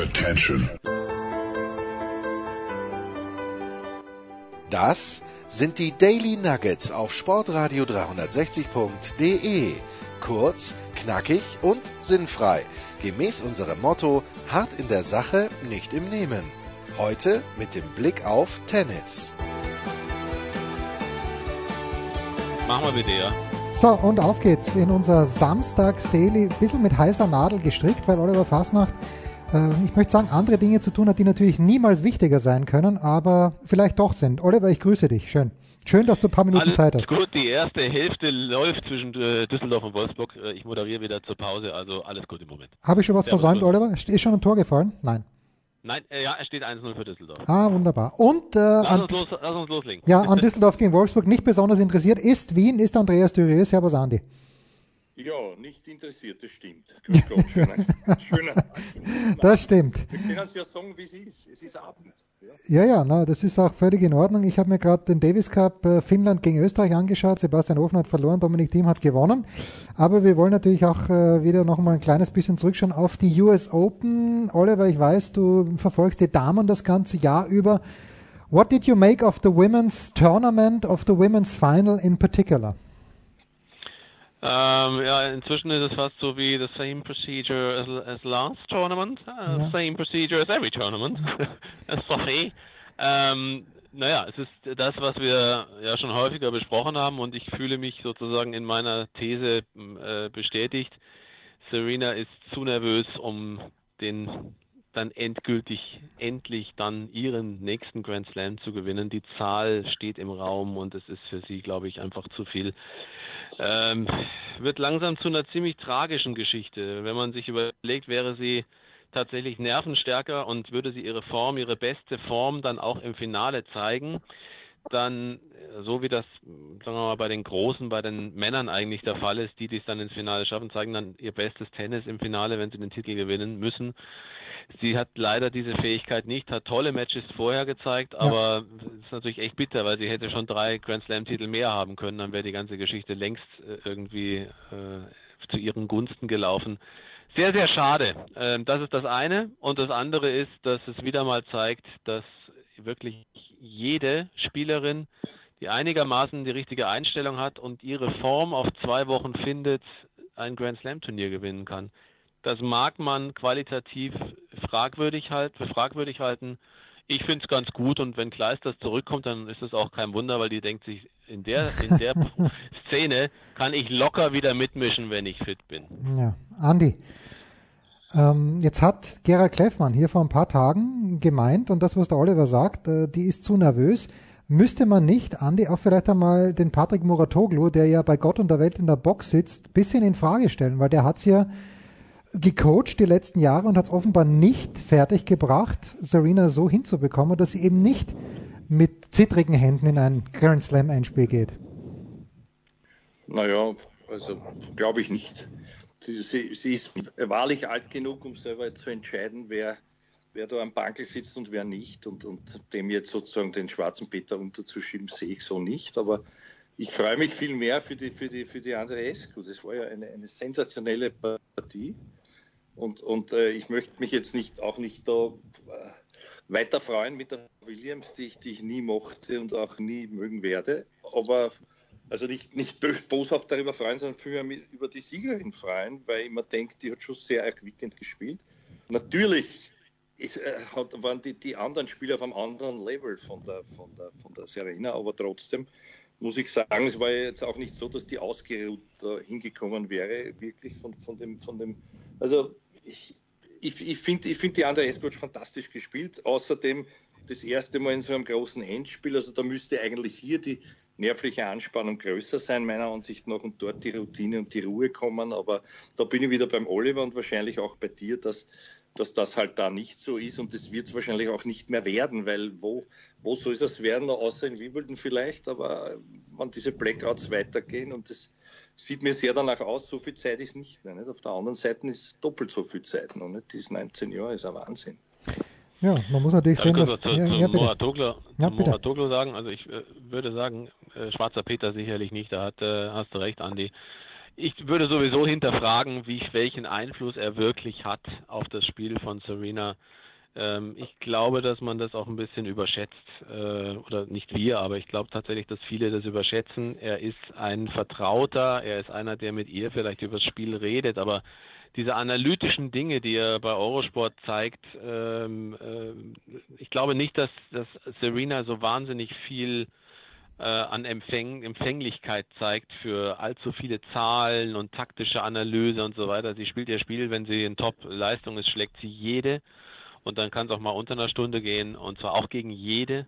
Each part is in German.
Attention. Das sind die Daily Nuggets auf Sportradio 360.de. Kurz, knackig und sinnfrei. Gemäß unserem Motto: hart in der Sache, nicht im Nehmen. Heute mit dem Blick auf Tennis. Machen wir bitte, ja. So, und auf geht's in unser Samstags-Daily. Bisschen mit heißer Nadel gestrickt, weil Oliver Fasnacht, ich möchte sagen, andere Dinge zu tun hat, die natürlich niemals wichtiger sein können, aber vielleicht doch sind. Oliver, ich grüße dich. Schön. Schön, dass du ein paar Minuten Alles Zeit hast. gut, die erste Hälfte läuft zwischen äh, Düsseldorf und Wolfsburg. Äh, Ich moderiere wieder zur Pause, also alles gut im Moment. Habe ich schon was Servus, versäumt, Oliver. Ist schon ein Tor gefallen? Nein. Nein, äh, ja, es steht 1-0 für Düsseldorf. Ah, wunderbar. Und äh, Lass an, uns, los, lass uns loslegen. ja, an Düsseldorf gegen Wolfsburg nicht besonders interessiert ist Wien, ist Andreas Dürieu. Servus, Andi. Ja, nicht interessiert, das stimmt. Grüß Gott, schöner, schöner. Das stimmt. Wir können es ja sagen, wie es ist. Es ist Abend. Ja. Ja, ja, na, das ist auch völlig in Ordnung. Ich habe mir gerade den Davis Cup äh, Finnland gegen Österreich angeschaut. Sebastian Ofen hat verloren, Dominik Thiem hat gewonnen. Aber wir wollen natürlich auch äh, wieder noch mal ein kleines bisschen zurückschauen auf die US Open. Oliver, ich weiß, du verfolgst die Damen das ganze Jahr über. What did you make of the women's tournament, of the women's final in particular? Ähm, ja, inzwischen ist es fast so wie the same procedure as, as last tournament. Uh, Ja. Same procedure as every tournament. as Sophie. Ähm, naja, es ist das, was wir ja schon häufiger besprochen haben und ich fühle mich sozusagen in meiner These äh, bestätigt. Serena ist zu nervös, um den dann endgültig, endlich dann ihren nächsten Grand Slam zu gewinnen. Die Zahl steht im Raum und es ist für sie, glaube ich, einfach zu viel. Ähm, wird langsam zu einer ziemlich tragischen Geschichte. Wenn man sich überlegt, wäre sie tatsächlich nervenstärker und würde sie ihre Form, ihre beste Form dann auch im Finale zeigen, dann, äh, so wie das, sagen wir mal, bei den Großen, bei den Männern eigentlich der Fall ist, die, die es dann ins Finale schaffen, zeigen dann ihr bestes Tennis im Finale, wenn sie den Titel gewinnen müssen. Sie hat leider diese Fähigkeit nicht, hat tolle Matches vorher gezeigt, aber es ist natürlich echt bitter, weil sie hätte schon drei Grand Slam-Titel mehr haben können, dann wäre die ganze Geschichte längst äh, irgendwie äh, zu ihren Gunsten gelaufen. Sehr, sehr schade. Ähm, das ist das eine. Und das andere ist, dass es wieder mal zeigt, dass wirklich jede Spielerin, die einigermaßen die richtige Einstellung hat und ihre Form auf zwei Wochen findet, ein Grand Slam Turnier gewinnen kann. Das mag man qualitativ fragwürdig, halt, fragwürdig halten. Ich finde es ganz gut und wenn Kleisters zurückkommt, dann ist es auch kein Wunder, weil die denkt sich, in der, in der Szene kann ich locker wieder mitmischen, wenn ich fit bin. Ja, Andi. Ähm, jetzt hat Gerald Kleffmann hier vor ein paar Tagen gemeint, und das, was der Oliver sagt, äh, die ist zu nervös. Müsste man nicht, Andi, auch vielleicht einmal den Patrick Muratoglu, der ja bei Gott und der Welt in der Box sitzt, bisschen in Frage stellen, weil der hat's ja gecoacht die letzten Jahre und hat es offenbar nicht fertig gebracht, Serena so hinzubekommen, dass sie eben nicht mit zittrigen Händen in ein Grand Slam Einspiel geht. Naja, also glaube ich nicht. Sie, sie, sie ist wahrlich alt genug, um selber zu entscheiden, wer, wer da am Bankel sitzt und wer nicht. Und, und dem jetzt sozusagen den schwarzen Peter unterzuschieben, sehe ich so nicht. Aber ich freue mich viel mehr für die, für die, für die Andreescu. Das war ja eine, eine sensationelle Partie. Und, und äh, ich möchte mich jetzt nicht auch nicht da äh, weiter freuen mit der Williams, die ich, die ich nie mochte und auch nie mögen werde. Aber also nicht, nicht boshaft darüber freuen, sondern vielmehr über die Siegerin freuen, weil ich mir denke, die hat schon sehr erquickend gespielt. Natürlich ist, äh, hat, waren die, die anderen Spieler auf einem anderen Level von der, von, der, von der Serena, aber trotzdem muss ich sagen, es war jetzt auch nicht so, dass die ausgeruht äh, hingekommen wäre, wirklich von, von, dem, von dem. Also ich, ich, ich finde ich find die Andrea Escoch fantastisch gespielt. Außerdem das erste Mal in so einem großen Endspiel. Also da müsste eigentlich hier die nervliche Anspannung größer sein, meiner Ansicht nach, und dort die Routine und die Ruhe kommen. Aber da bin ich wieder beim Oliver und wahrscheinlich auch bei dir, dass, dass das halt da nicht so ist und das wird es wahrscheinlich auch nicht mehr werden, weil wo, wo soll es werden, außer in Wimbledon vielleicht, aber wenn diese Blackouts weitergehen und das sieht mir sehr danach aus, so viel Zeit ist nicht mehr. Nicht? Auf der anderen Seite ist doppelt so viel Zeit noch. Nicht? Diese 19 Jahre ist ein Wahnsinn. Ja, man muss natürlich sehen, dass. was zu, Ja, zu ja, bitte. Moratoglu, Ja, zu bitte. Moratoglu sagen? Also ich äh, würde sagen, äh, schwarzer Peter sicherlich nicht, da hat, äh, hast du recht, Andi. ich würde sowieso hinterfragen, wie, welchen Einfluss er wirklich hat auf das Spiel von Serena. Ähm, ich glaube, dass man das auch ein bisschen überschätzt, äh, oder nicht wir, aber ich glaube tatsächlich, dass viele das überschätzen. Er ist ein Vertrauter, er ist einer, der mit ihr vielleicht über das Spiel redet, aber diese analytischen Dinge, die er bei Eurosport zeigt, ähm, äh, ich glaube nicht, dass, dass Serena so wahnsinnig viel äh, an Empfäng Empfänglichkeit zeigt für allzu viele Zahlen und taktische Analyse und so weiter. Sie spielt ihr Spiel, wenn sie in Top-Leistung ist, schlägt sie jede und dann kann es auch mal unter einer Stunde gehen und zwar auch gegen jede.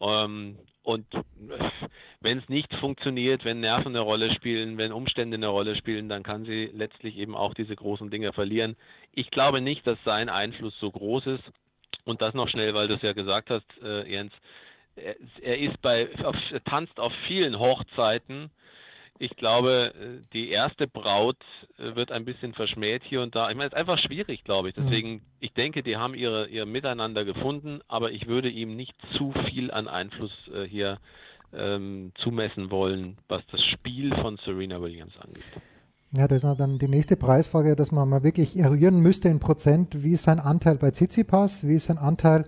Ähm, und wenn es nicht funktioniert, wenn Nerven eine Rolle spielen, wenn Umstände eine Rolle spielen, dann kann sie letztlich eben auch diese großen Dinge verlieren. Ich glaube nicht, dass sein Einfluss so groß ist. Und das noch schnell, weil du es ja gesagt hast, äh, Jens. Er, er ist bei, auf, er tanzt auf vielen Hochzeiten ich glaube, äh, die erste Braut äh, wird ein bisschen verschmäht hier und da. Ich meine, es ist einfach schwierig, glaube ich. Mhm. Deswegen, ich denke, die haben ihre, ihr Miteinander gefunden, aber ich würde ihm nicht zu viel an Einfluss äh, hier ähm, zumessen wollen, was das Spiel von Serena Williams angeht. Ja, das ist dann die nächste Preisfrage, dass man mal wirklich eruieren müsste in Prozent, wie ist sein Anteil bei Tsitsipas, wie ist sein Anteil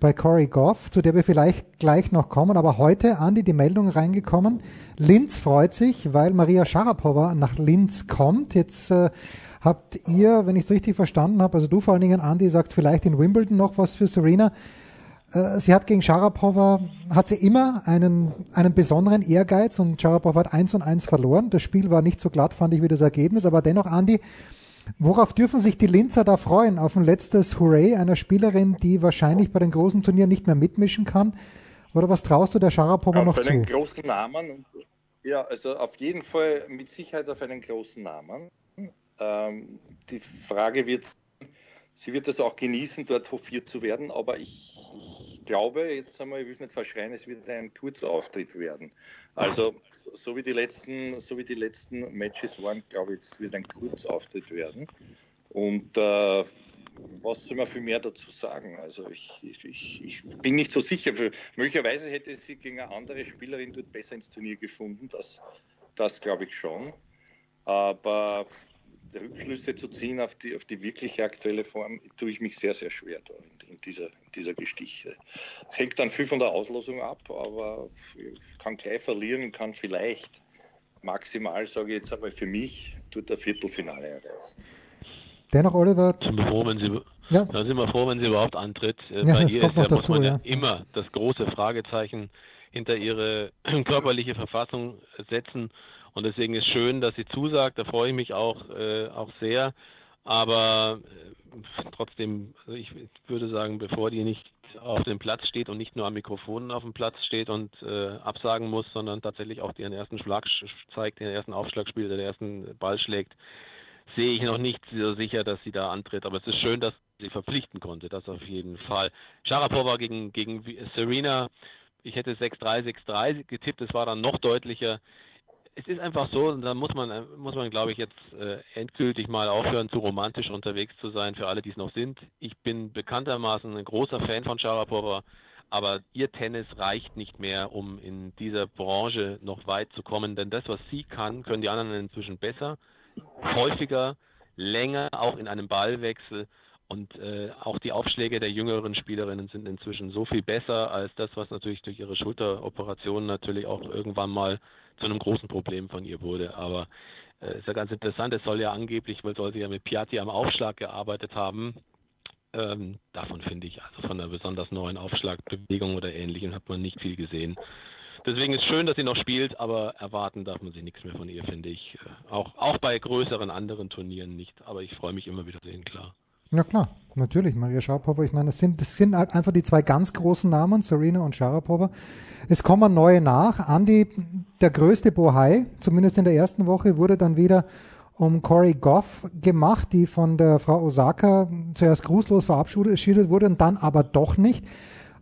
bei Corey Goff, zu der wir vielleicht gleich noch kommen. Aber heute, Andi, die Meldung reingekommen. Linz freut sich, weil Maria Sharapova nach Linz kommt. Jetzt äh, habt ihr, wenn ich es richtig verstanden habe, also du vor allen Dingen, Andi, sagt vielleicht in Wimbledon noch was für Serena. Äh, sie hat gegen Sharapova, hat sie immer einen, einen besonderen Ehrgeiz und Sharapova hat eins und eins verloren. Das Spiel war nicht so glatt, fand ich, wie das Ergebnis. Aber dennoch, Andi, Worauf dürfen sich die Linzer da freuen? Auf ein letztes Hooray einer Spielerin, die wahrscheinlich bei den großen Turnieren nicht mehr mitmischen kann? Oder was traust du der Sharapova noch zu? Auf einen großen Namen. Ja, also auf jeden Fall mit Sicherheit auf einen großen Namen. Ähm, die Frage wird, sie wird das auch genießen, dort hofiert zu werden, aber ich, ich glaube, jetzt einmal, ich will es nicht verschreien, es wird ein Kurzauftritt werden. Also so wie die letzten, so wie die letzten Matches waren, glaube ich, es wird ein Kurzauftritt werden. Und äh, was soll man viel mehr dazu sagen? Also ich, ich, ich bin nicht so sicher. Möglicherweise hätte sie gegen eine andere Spielerin dort besser ins Turnier gefunden. Das, das glaube ich schon. Aber Rückschlüsse zu ziehen auf die, auf die wirkliche aktuelle Form, tue ich mich sehr, sehr schwer da in, in dieser, in dieser Gestiche. Hängt dann viel von der Auslosung ab, aber kann gleich verlieren, kann vielleicht maximal, sage ich jetzt aber für mich, tut der Viertelfinale erreichen. Dennoch, Oliver. Sind wir froh, wenn sie, ja. Dann sind wir froh, wenn sie überhaupt antritt. Äh, ja, Bei ihr ist ja, dazu, muss man ja. immer das große Fragezeichen hinter ihre körperliche Verfassung setzen. Und deswegen ist schön, dass sie zusagt. Da freue ich mich auch, äh, auch sehr. Aber äh, trotzdem, also ich würde sagen, bevor die nicht auf dem Platz steht und nicht nur am Mikrofon auf dem Platz steht und äh, absagen muss, sondern tatsächlich auch ihren ersten Schlag zeigt, den ersten Aufschlag spielt, den ersten Ball schlägt, sehe ich noch nicht so sicher, dass sie da antritt. Aber es ist schön, dass sie verpflichten konnte, das auf jeden Fall. Sharapova gegen, gegen Serena, ich hätte 6-3, 6-3 getippt, es war dann noch deutlicher es ist einfach so, und da muss man, muss man, glaube ich, jetzt äh, endgültig mal aufhören, zu romantisch unterwegs zu sein für alle, die es noch sind. Ich bin bekanntermaßen ein großer Fan von Sharapova, aber ihr Tennis reicht nicht mehr, um in dieser Branche noch weit zu kommen, denn das, was sie kann, können die anderen inzwischen besser, häufiger, länger, auch in einem Ballwechsel. Und äh, auch die Aufschläge der jüngeren Spielerinnen sind inzwischen so viel besser als das, was natürlich durch ihre Schulteroperation natürlich auch irgendwann mal zu einem großen Problem von ihr wurde. Aber äh, ist ja ganz interessant, es soll ja angeblich, weil soll sie ja mit Piatti am Aufschlag gearbeitet haben. Ähm, davon finde ich, also von einer besonders neuen Aufschlagbewegung oder ähnlichem hat man nicht viel gesehen. Deswegen ist schön, dass sie noch spielt, aber erwarten darf man sie nichts mehr von ihr, finde ich. Äh, auch, auch bei größeren anderen Turnieren nicht. Aber ich freue mich immer wieder sehen, klar. Ja klar, natürlich, Maria Sharapova. Ich meine, das sind, das sind halt einfach die zwei ganz großen Namen, Serena und Sharapova. Es kommen neue nach. Andy, der größte Bohai, zumindest in der ersten Woche, wurde dann wieder um Corey Goff gemacht, die von der Frau Osaka zuerst grußlos verabschiedet wurde und dann aber doch nicht.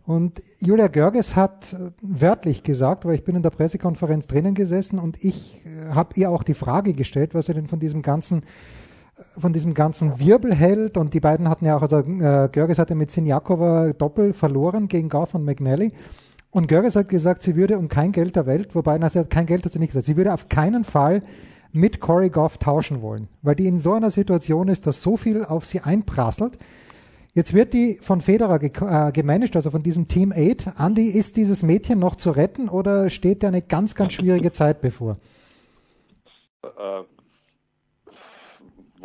Und Julia Görges hat wörtlich gesagt, weil ich bin in der Pressekonferenz drinnen gesessen und ich habe ihr auch die Frage gestellt, was sie denn von diesem ganzen von diesem ganzen Wirbel hält und die beiden hatten ja auch, also äh, Görges hatte mit Sinjakova doppelt verloren gegen Gauf und McNally und Görges hat gesagt, sie würde um kein Geld der Welt, wobei, na, sie hat kein Geld hat sie nicht gesagt, sie würde auf keinen Fall mit Corey Goff tauschen wollen, weil die in so einer Situation ist, dass so viel auf sie einprasselt. Jetzt wird die von Federer ge äh, gemanagt, also von diesem Team 8. Andy, ist dieses Mädchen noch zu retten oder steht da eine ganz, ganz schwierige Zeit bevor?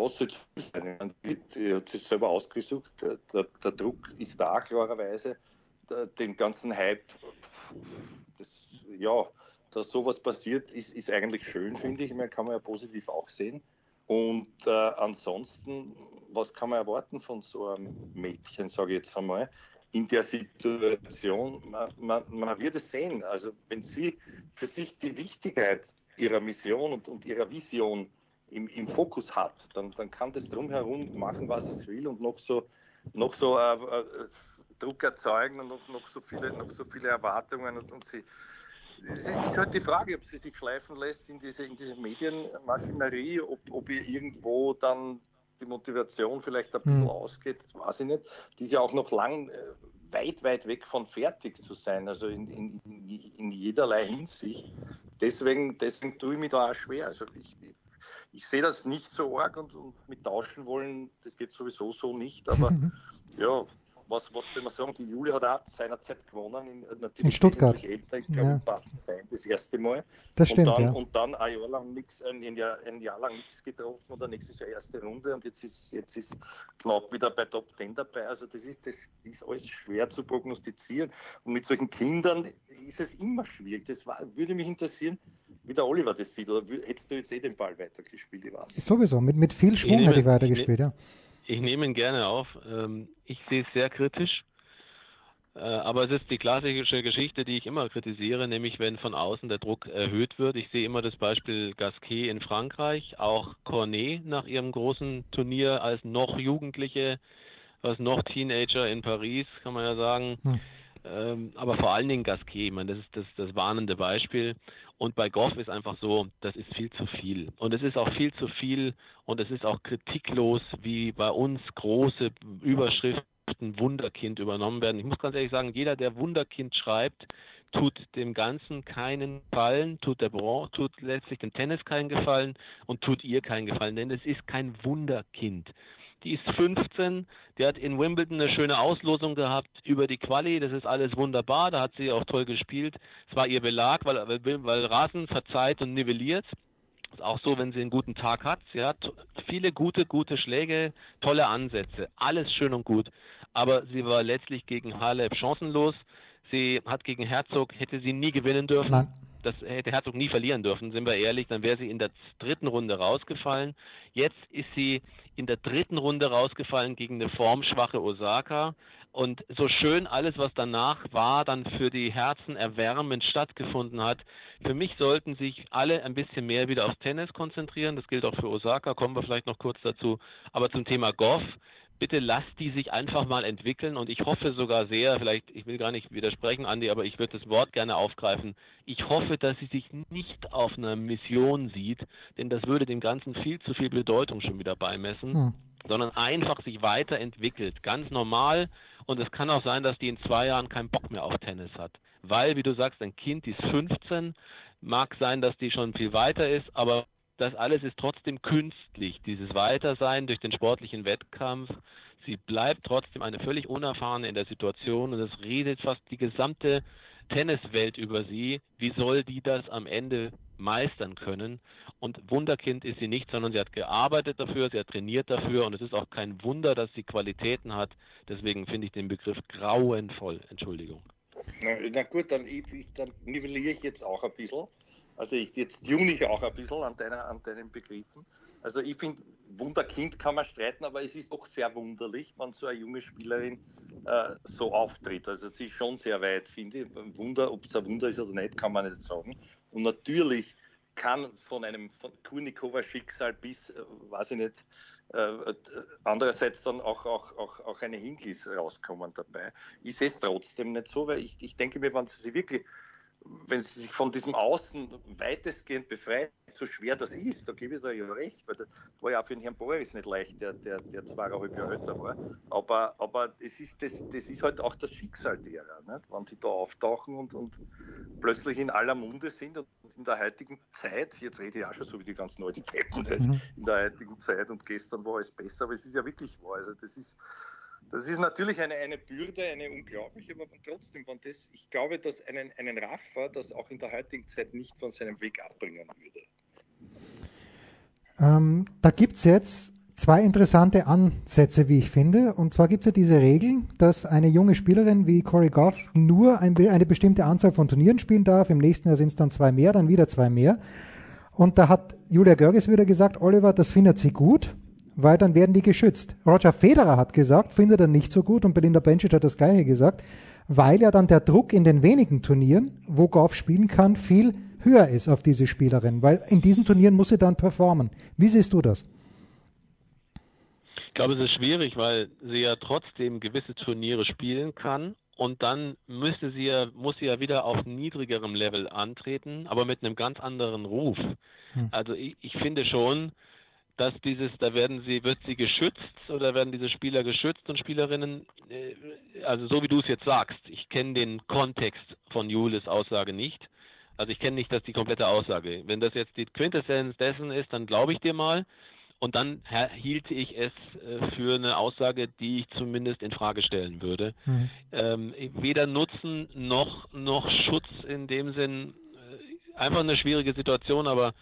Äh, was jetzt sein? Die hat sich selber ausgesucht. Der, der, Druck ist da, klarerweise. Den ganzen Hype, das, ja, dass sowas passiert, ist, ist eigentlich schön, finde ich. Man kann man ja positiv auch sehen. Und äh, ansonsten, was kann man erwarten von so einem Mädchen, sage ich jetzt einmal, in der Situation? Man, man, man, wird es sehen. Also wenn sie für sich die Wichtigkeit ihrer Mission und, und ihrer Vision im, im, Fokus hat, dann, dann kann das drumherum machen, was es will und noch so, noch so äh, äh, Druck erzeugen und noch, noch, so, viele, noch so viele Erwartungen und, und sie es ist halt die Frage, ob sie sich schleifen lässt in diese, in diese Medienmaschinerie, ob, ob ihr irgendwo dann die Motivation vielleicht ein bisschen mhm. ausgeht, weiß ich nicht. Die ist ja auch noch lang äh, weit, weit weg von fertig zu sein, also in, in, in jederlei Hinsicht. Deswegen, deswegen tue ich mich da auch schwer. Also ich, ich sehe das nicht so arg und, und mit tauschen wollen, das geht sowieso so nicht, aber ja, was, was soll man sagen, die Julia hat auch seinerzeit gewonnen, in, natürlich in Stuttgart. älter, ich glaube, ja. das erste Mal. Das stimmt, und dann, ja. Und dann ein Jahr lang nichts, ein, Jahr, ein Jahr lang nichts getroffen oder nächstes Jahr erste Runde und jetzt ist, jetzt ist knapp wieder bei Top 10 dabei. Also das ist, das ist alles schwer zu prognostizieren. Und mit solchen Kindern ist es immer schwierig. Das war, würde mich interessieren, wie der Oliver das sieht. Oder hättest du jetzt eh den Ball weitergespielt? Ich weiß. Sowieso, mit, mit viel Schwung hätte ich weitergespielt, ja. Ich nehme ihn gerne auf. Ähm, ich sehe es sehr kritisch. Äh, aber es ist die klassische Geschichte, die ich immer kritisiere, nämlich wenn von außen der Druck erhöht wird. Ich sehe immer das Beispiel Gasquet in Frankreich, auch Cornet nach ihrem großen Turnier als noch Jugendliche, als noch Teenager in Paris, kann man ja sagen. Hm. Ähm, aber vor allen Dingen Gasquet, ich meine, das ist das, das warnende Beispiel. Und bei Goff ist einfach so, das ist viel zu viel. Und es ist auch viel zu viel und es ist auch kritiklos, wie bei uns große Überschriften Wunderkind übernommen werden. Ich muss ganz ehrlich sagen, jeder, der Wunderkind schreibt, tut dem Ganzen keinen Gefallen, tut der Branche, tut letztlich dem Tennis keinen Gefallen und tut ihr keinen Gefallen, denn es ist kein Wunderkind die ist 15, die hat in Wimbledon eine schöne Auslosung gehabt über die Quali, das ist alles wunderbar, da hat sie auch toll gespielt. Es war ihr Belag, weil, weil, Rasen verzeiht und nivelliert. Ist auch so, wenn sie einen guten Tag hat. Sie hat viele gute, gute Schläge, tolle Ansätze, alles schön und gut. Aber sie war letztlich gegen Halep chancenlos. Sie hat gegen Herzog, hätte sie nie gewinnen dürfen. Nein das hätte Herzog nie verlieren dürfen, sind wir ehrlich, dann wäre sie in der dritten Runde rausgefallen. Jetzt ist sie in der dritten Runde rausgefallen gegen eine formschwache Osaka. Und so schön alles, was danach war, dann für die Herzen erwärmend stattgefunden hat. Für mich sollten sich alle ein bisschen mehr wieder aufs Tennis konzentrieren. Das gilt auch für Osaka, kommen wir vielleicht noch kurz dazu. Aber zum Thema Goff, bitte lasst die sich einfach mal entwickeln und ich hoffe sogar sehr, vielleicht, ich will gar nicht widersprechen, Andi, aber ich würde das Wort gerne aufgreifen. Ich hoffe, dass sie sich nicht auf einer Mission sieht, denn das würde dem Ganzen viel zu viel Bedeutung schon wieder beimessen, hm. sondern einfach sich weiterentwickelt, ganz normal. Und es kann auch sein, dass die in zwei Jahren keinen Bock mehr auf Tennis hat. Weil, wie du sagst, ein Kind, die ist 15, mag sein, dass die schon viel weiter ist, aber das alles ist trotzdem künstlich, dieses Weitersein durch den sportlichen Wettkampf. Sie bleibt trotzdem eine völlig unerfahrene in der Situation und es redet fast die gesamte Tenniswelt über sie. Wie soll die das am Ende meistern können? Und Wunderkind ist sie nicht, sondern sie hat gearbeitet dafür, sie hat trainiert dafür und es ist auch kein Wunder, dass sie Qualitäten hat. Deswegen finde ich den Begriff grauenvoll. Entschuldigung. Na, na gut, dann, dann nivelliere ich jetzt auch ein bisschen. Also ich, jetzt ich auch ein bisschen an, deiner, an deinen Begriffen. Also ich finde, Wunderkind kann man streiten, aber es ist doch verwunderlich, wenn so eine junge Spielerin äh, so auftritt. Also sie ist schon sehr weit, finde ich. Wunder, ob es ein Wunder ist oder nicht, kann man nicht sagen. Und natürlich kann von einem von Kurnikova Schicksal bis, äh, weiß ich nicht, äh, andererseits dann auch, auch, auch, auch eine Hingis rauskommen dabei. Ich sehe es trotzdem nicht so, weil ich, ich denke mir, wenn sie sich wirklich wenn sie sich von diesem Außen weitestgehend befreit, so schwer das ist, da gebe ich dir ja recht, weil das war ja auch für den Herrn Boris nicht leicht, der, der, der zweieinhalb Jahre älter war. Aber, aber es ist das, das ist halt auch das Schicksal derer, nicht? wenn sie da auftauchen und, und plötzlich in aller Munde sind und in der heutigen Zeit, jetzt rede ich auch schon so wie die ganzen alten Captain, mhm. in der heutigen Zeit und gestern war es besser, aber es ist ja wirklich wahr. Also das ist, das ist natürlich eine, eine Bürde, eine unglaubliche, aber trotzdem, wenn das, ich glaube, dass einen, einen Raffer das auch in der heutigen Zeit nicht von seinem Weg abbringen würde. Ähm, da gibt es jetzt zwei interessante Ansätze, wie ich finde. Und zwar gibt es ja diese Regel, dass eine junge Spielerin wie Corey Goff nur ein, eine bestimmte Anzahl von Turnieren spielen darf. Im nächsten Jahr sind es dann zwei mehr, dann wieder zwei mehr. Und da hat Julia Görges wieder gesagt, Oliver, das findet sie gut, weil dann werden die geschützt. Roger Federer hat gesagt, findet er nicht so gut und Belinda Bencic hat das gleiche gesagt, weil ja dann der Druck in den wenigen Turnieren, wo Goff spielen kann, viel höher ist auf diese Spielerin, weil in diesen Turnieren muss sie dann performen. Wie siehst du das? Ich glaube, es ist schwierig, weil sie ja trotzdem gewisse Turniere spielen kann und dann müsste sie ja, muss sie ja wieder auf niedrigerem Level antreten, aber mit einem ganz anderen Ruf. Hm. Also ich, ich, finde schon, dass dieses, da werden sie, wird sie geschützt oder werden diese Spieler geschützt und Spielerinnen, äh, also so wie du es jetzt sagst, ich kenne den Kontext von Julis Aussage nicht. Also ich kenne nicht das die komplette Aussage. Wenn das jetzt die Quintessenz dessen ist, dann glaube ich dir mal. Und dann hielte ich es äh, für eine Aussage, die ich zumindest in Frage stellen würde. Mhm. Ähm, weder Nutzen noch, noch Schutz in dem Sinn. Äh, einfach eine schwierige Situation, aber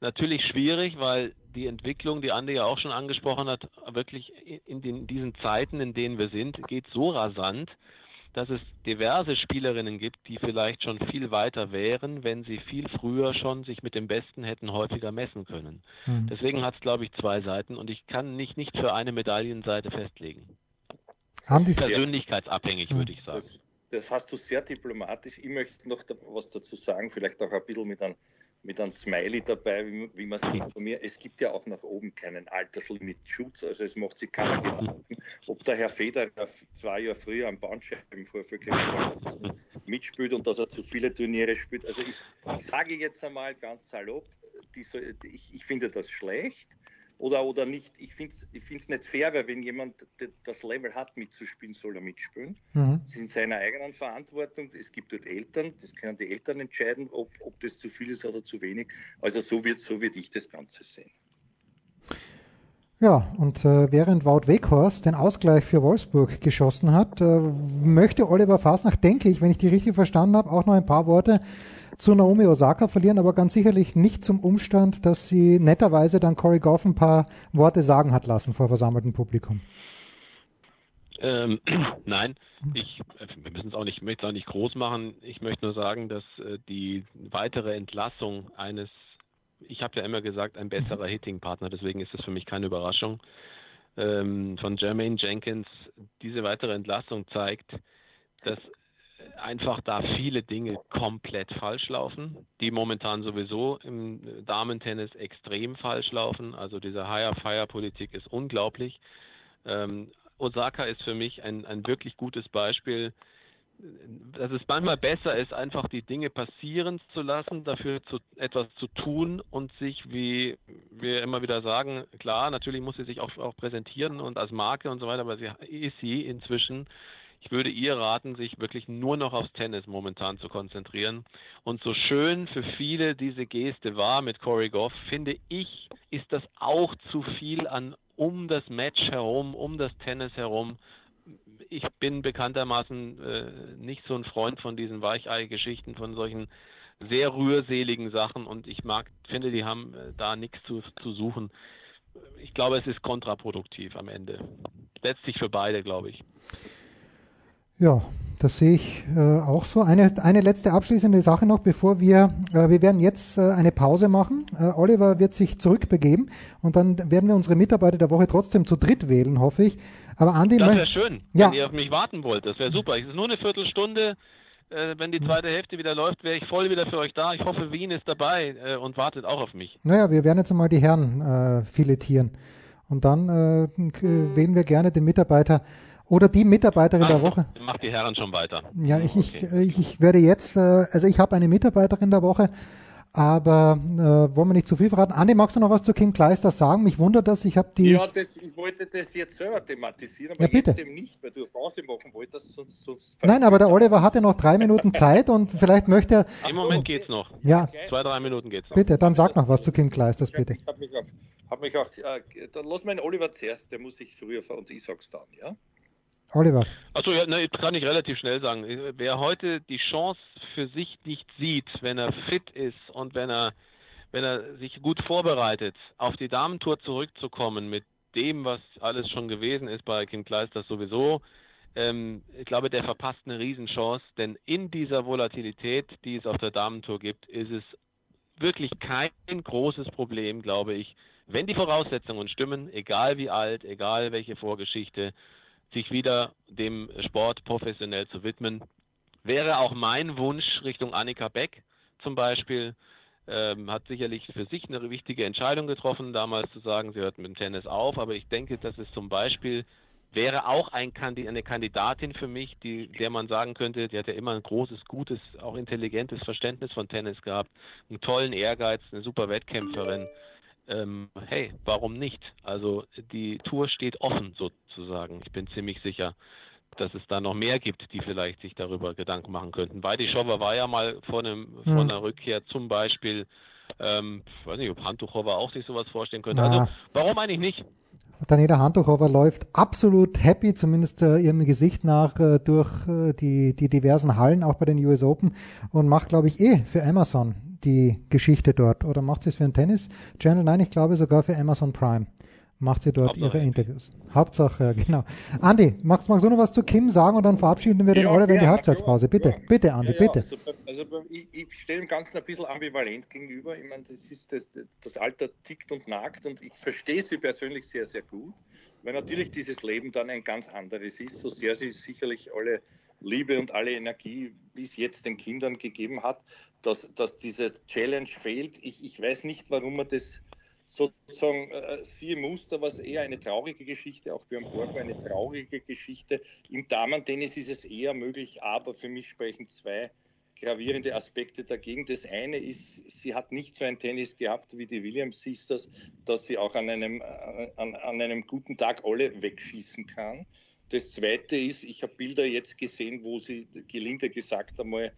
natürlich schwierig, weil die Entwicklung, die Ande ja auch schon angesprochen hat, wirklich in den, diesen Zeiten, in denen wir sind, geht so rasant, dass es diverse Spielerinnen gibt, die vielleicht schon viel weiter wären, wenn sie viel früher schon sich mit dem Besten hätten häufiger messen können. Mhm. Deswegen hat es, glaube ich, zwei Seiten und ich kann mich nicht für eine Medaillenseite festlegen. Haben die Persönlichkeitsabhängig, mhm. würde ich sagen. Das, das, hast du sehr diplomatisch. Ich möchte noch was dazu sagen, vielleicht auch ein bisschen mit einem mit einem Smiley dabei, wie, wie man es kennt von mir. Es gibt ja auch nach oben keinen Alterslimitschutz, also es macht sich keiner Gedanken, ob der Herr Federer zwei Jahre früher am Bandscheibenvorfall mitspielt und dass er zu viele Turniere spielt. Also ich, ich sage jetzt einmal ganz salopp, die, ich, ich finde das schlecht oder, oder nicht. Ich finde es ich nicht fair, weil wenn jemand das Level hat, mitzuspielen, soll er mitspielen. Mhm. Das ist in seiner eigenen Verantwortung. Es gibt dort Eltern, das können die Eltern entscheiden, ob, ob das zu viel ist oder zu wenig. Also so wird, so wird ich das Ganze sehen. Ja, und äh, während Wout Weghorst den Ausgleich für Wolfsburg geschossen hat, äh, möchte Oliver Fasnach, denke ich, wenn ich die richtig verstanden habe, auch noch ein paar Worte zu Naomi Osaka verlieren, aber ganz sicherlich nicht zum Umstand, dass sie netterweise dann Corey Goff ein paar Worte sagen hat lassen vor versammeltem Publikum. Ähm, nein, ich, wir müssen es auch nicht, ich möchte es auch nicht groß machen. Ich möchte nur sagen, dass äh, die weitere Entlassung eines, ich habe ja immer gesagt, ein besserer Hitting-Partner, deswegen ist es für mich keine Überraschung, ähm, von Jermaine Jenkins, diese weitere Entlassung zeigt, dass einfach da viele Dinge komplett falsch laufen, die momentan sowieso im Damentennis extrem falsch laufen. Also diese Higher-Fire-Politik ist unglaublich. Ähm, Osaka ist für mich ein, ein wirklich gutes Beispiel, dass es manchmal besser ist, einfach die Dinge passieren zu lassen, dafür zu, etwas zu tun und sich, wie wir immer wieder sagen, klar, natürlich muss sie sich auch, auch präsentieren und als Marke und so weiter, aber sie ist sie inzwischen ich würde ihr raten, sich wirklich nur noch aufs Tennis momentan zu konzentrieren. Und so schön für viele diese Geste war mit Corey Goff, finde ich, ist das auch zu viel an um das Match herum, um das Tennis herum. Ich bin bekanntermaßen äh, nicht so ein Freund von diesen Weichei-Geschichten, von solchen sehr rührseligen Sachen und ich mag, finde, die haben äh, da nichts zu, zu suchen. Ich glaube, es ist kontraproduktiv am Ende. Letztlich für beide, glaube ich. Ja, das sehe ich äh, auch so. Eine, eine letzte abschließende Sache noch, bevor wir, äh, wir werden jetzt äh, eine Pause machen. Äh, Oliver wird sich zurückbegeben und dann werden wir unsere Mitarbeiter der Woche trotzdem zu dritt wählen, hoffe ich. Aber Andi, das wäre schön, ja. wenn ihr auf mich warten wollt. Das wäre super. Es ist nur eine Viertelstunde. Äh, wenn die zweite Hälfte wieder läuft, wäre ich voll wieder für euch da. Ich hoffe, Wien ist dabei äh, und wartet auch auf mich. Naja, wir werden jetzt mal die Herren filetieren. Und dann wählen wir gerne den Mitarbeiter oder die Mitarbeiterin Ach, der Woche. Macht die Herren schon weiter. Ja, ich, okay. ich, ich, werde jetzt, äh, also ich habe eine Mitarbeiterin der Woche, Aber äh, wollen wir nicht zu viel verraten? Andi, magst du noch was zu Kim Kleister sagen? Mich wundert das, ich habe die... Ja, das, ich wollte das jetzt selber thematisieren, aber ja, bitte. jetzt eben nicht, weil du Pause machen wolltest, sonst... sonst Nein, aber der Oliver hatte noch drei Minuten Zeit und vielleicht möchte er... Im Moment geht's noch. Ja. Zwei, drei Minuten geht's noch. Bitte, dann sag noch was zu Kim Kleisters, bitte. Ich habe mich auch... Hab mich auch äh, dann lass meinen Oliver zuerst, der muss sich früher fahren und ich sag's dann, ja? Oliver. Achso, ja, ne, kann ich relativ schnell sagen. Wer heute die Chance für sich nicht sieht, wenn er fit ist und wenn er, wenn er sich gut vorbereitet, auf die Damentour zurückzukommen mit dem, was alles schon gewesen ist bei Kim Kleisters sowieso, ähm, ich glaube, der verpasst eine Riesenchance, denn in dieser Volatilität, die es auf der Damentour gibt, ist es wirklich kein großes Problem, glaube ich, wenn die Voraussetzungen stimmen, egal wie alt, egal welche Vorgeschichte, sich wieder dem Sport professionell zu widmen. Wäre auch mein Wunsch Richtung Annika Beck zum Beispiel. Ähm, hat sicherlich für sich eine wichtige Entscheidung getroffen, damals zu sagen, sie hört mit dem Tennis auf. Aber ich denke, dass es zum Beispiel wäre auch ein Kandi eine Kandidatin für mich, die, der man sagen könnte, die hat ja immer ein großes, gutes, auch intelligentes Verständnis von Tennis gehabt, einen tollen Ehrgeiz, eine super Wettkämpferin ähm, hey, warum nicht? Also die Tour steht offen sozusagen. Ich bin ziemlich sicher, dass es da noch mehr gibt, die vielleicht sich darüber Gedanken machen könnten. Weidischowa war ja mal vor, einem, hm. vor einer Rückkehr zum Beispiel, ähm, ich weiß nicht, ob Handtuchowa auch sich sowas vorstellen könnte. Na. Also warum eigentlich nicht? Daniela Handtuchowa läuft absolut happy, zumindest äh, ihrem Gesicht nach, äh, durch äh, die, die diversen Hallen, auch bei den US Open und macht, glaube ich, eh für Amazon die Geschichte dort. Oder macht sie es für ein Tennis-Channel? Nein, ich glaube sogar für Amazon Prime macht sie dort Hauptsache ihre Interviews. Hauptsache, genau. Andi, magst, magst du noch was zu Kim sagen und dann verabschieden wir den ja, Oliver in die Halbzeitpause? Bitte, ja. bitte, Andi, ja, bitte. Also, also ich, ich stelle dem Ganzen ein bisschen ambivalent gegenüber. Ich meine, das ist das, das Alter tickt und nagt und ich verstehe sie persönlich sehr, sehr gut, weil natürlich dieses Leben dann ein ganz anderes ist, so sehr sie sicherlich alle Liebe und alle Energie bis jetzt den Kindern gegeben hat, dass, dass diese Challenge fehlt. Ich, ich weiß nicht, warum man das sozusagen äh, siehe Muster, was eher eine traurige Geschichte, auch Björn Borg war eine traurige Geschichte. Im Damen-Tennis ist es eher möglich, aber für mich sprechen zwei gravierende Aspekte dagegen. Das eine ist, sie hat nicht so ein Tennis gehabt wie die Williams Sisters, dass sie auch an einem, äh, an, an einem guten Tag alle wegschießen kann. Das zweite ist, ich habe Bilder jetzt gesehen, wo sie gelinde gesagt einmal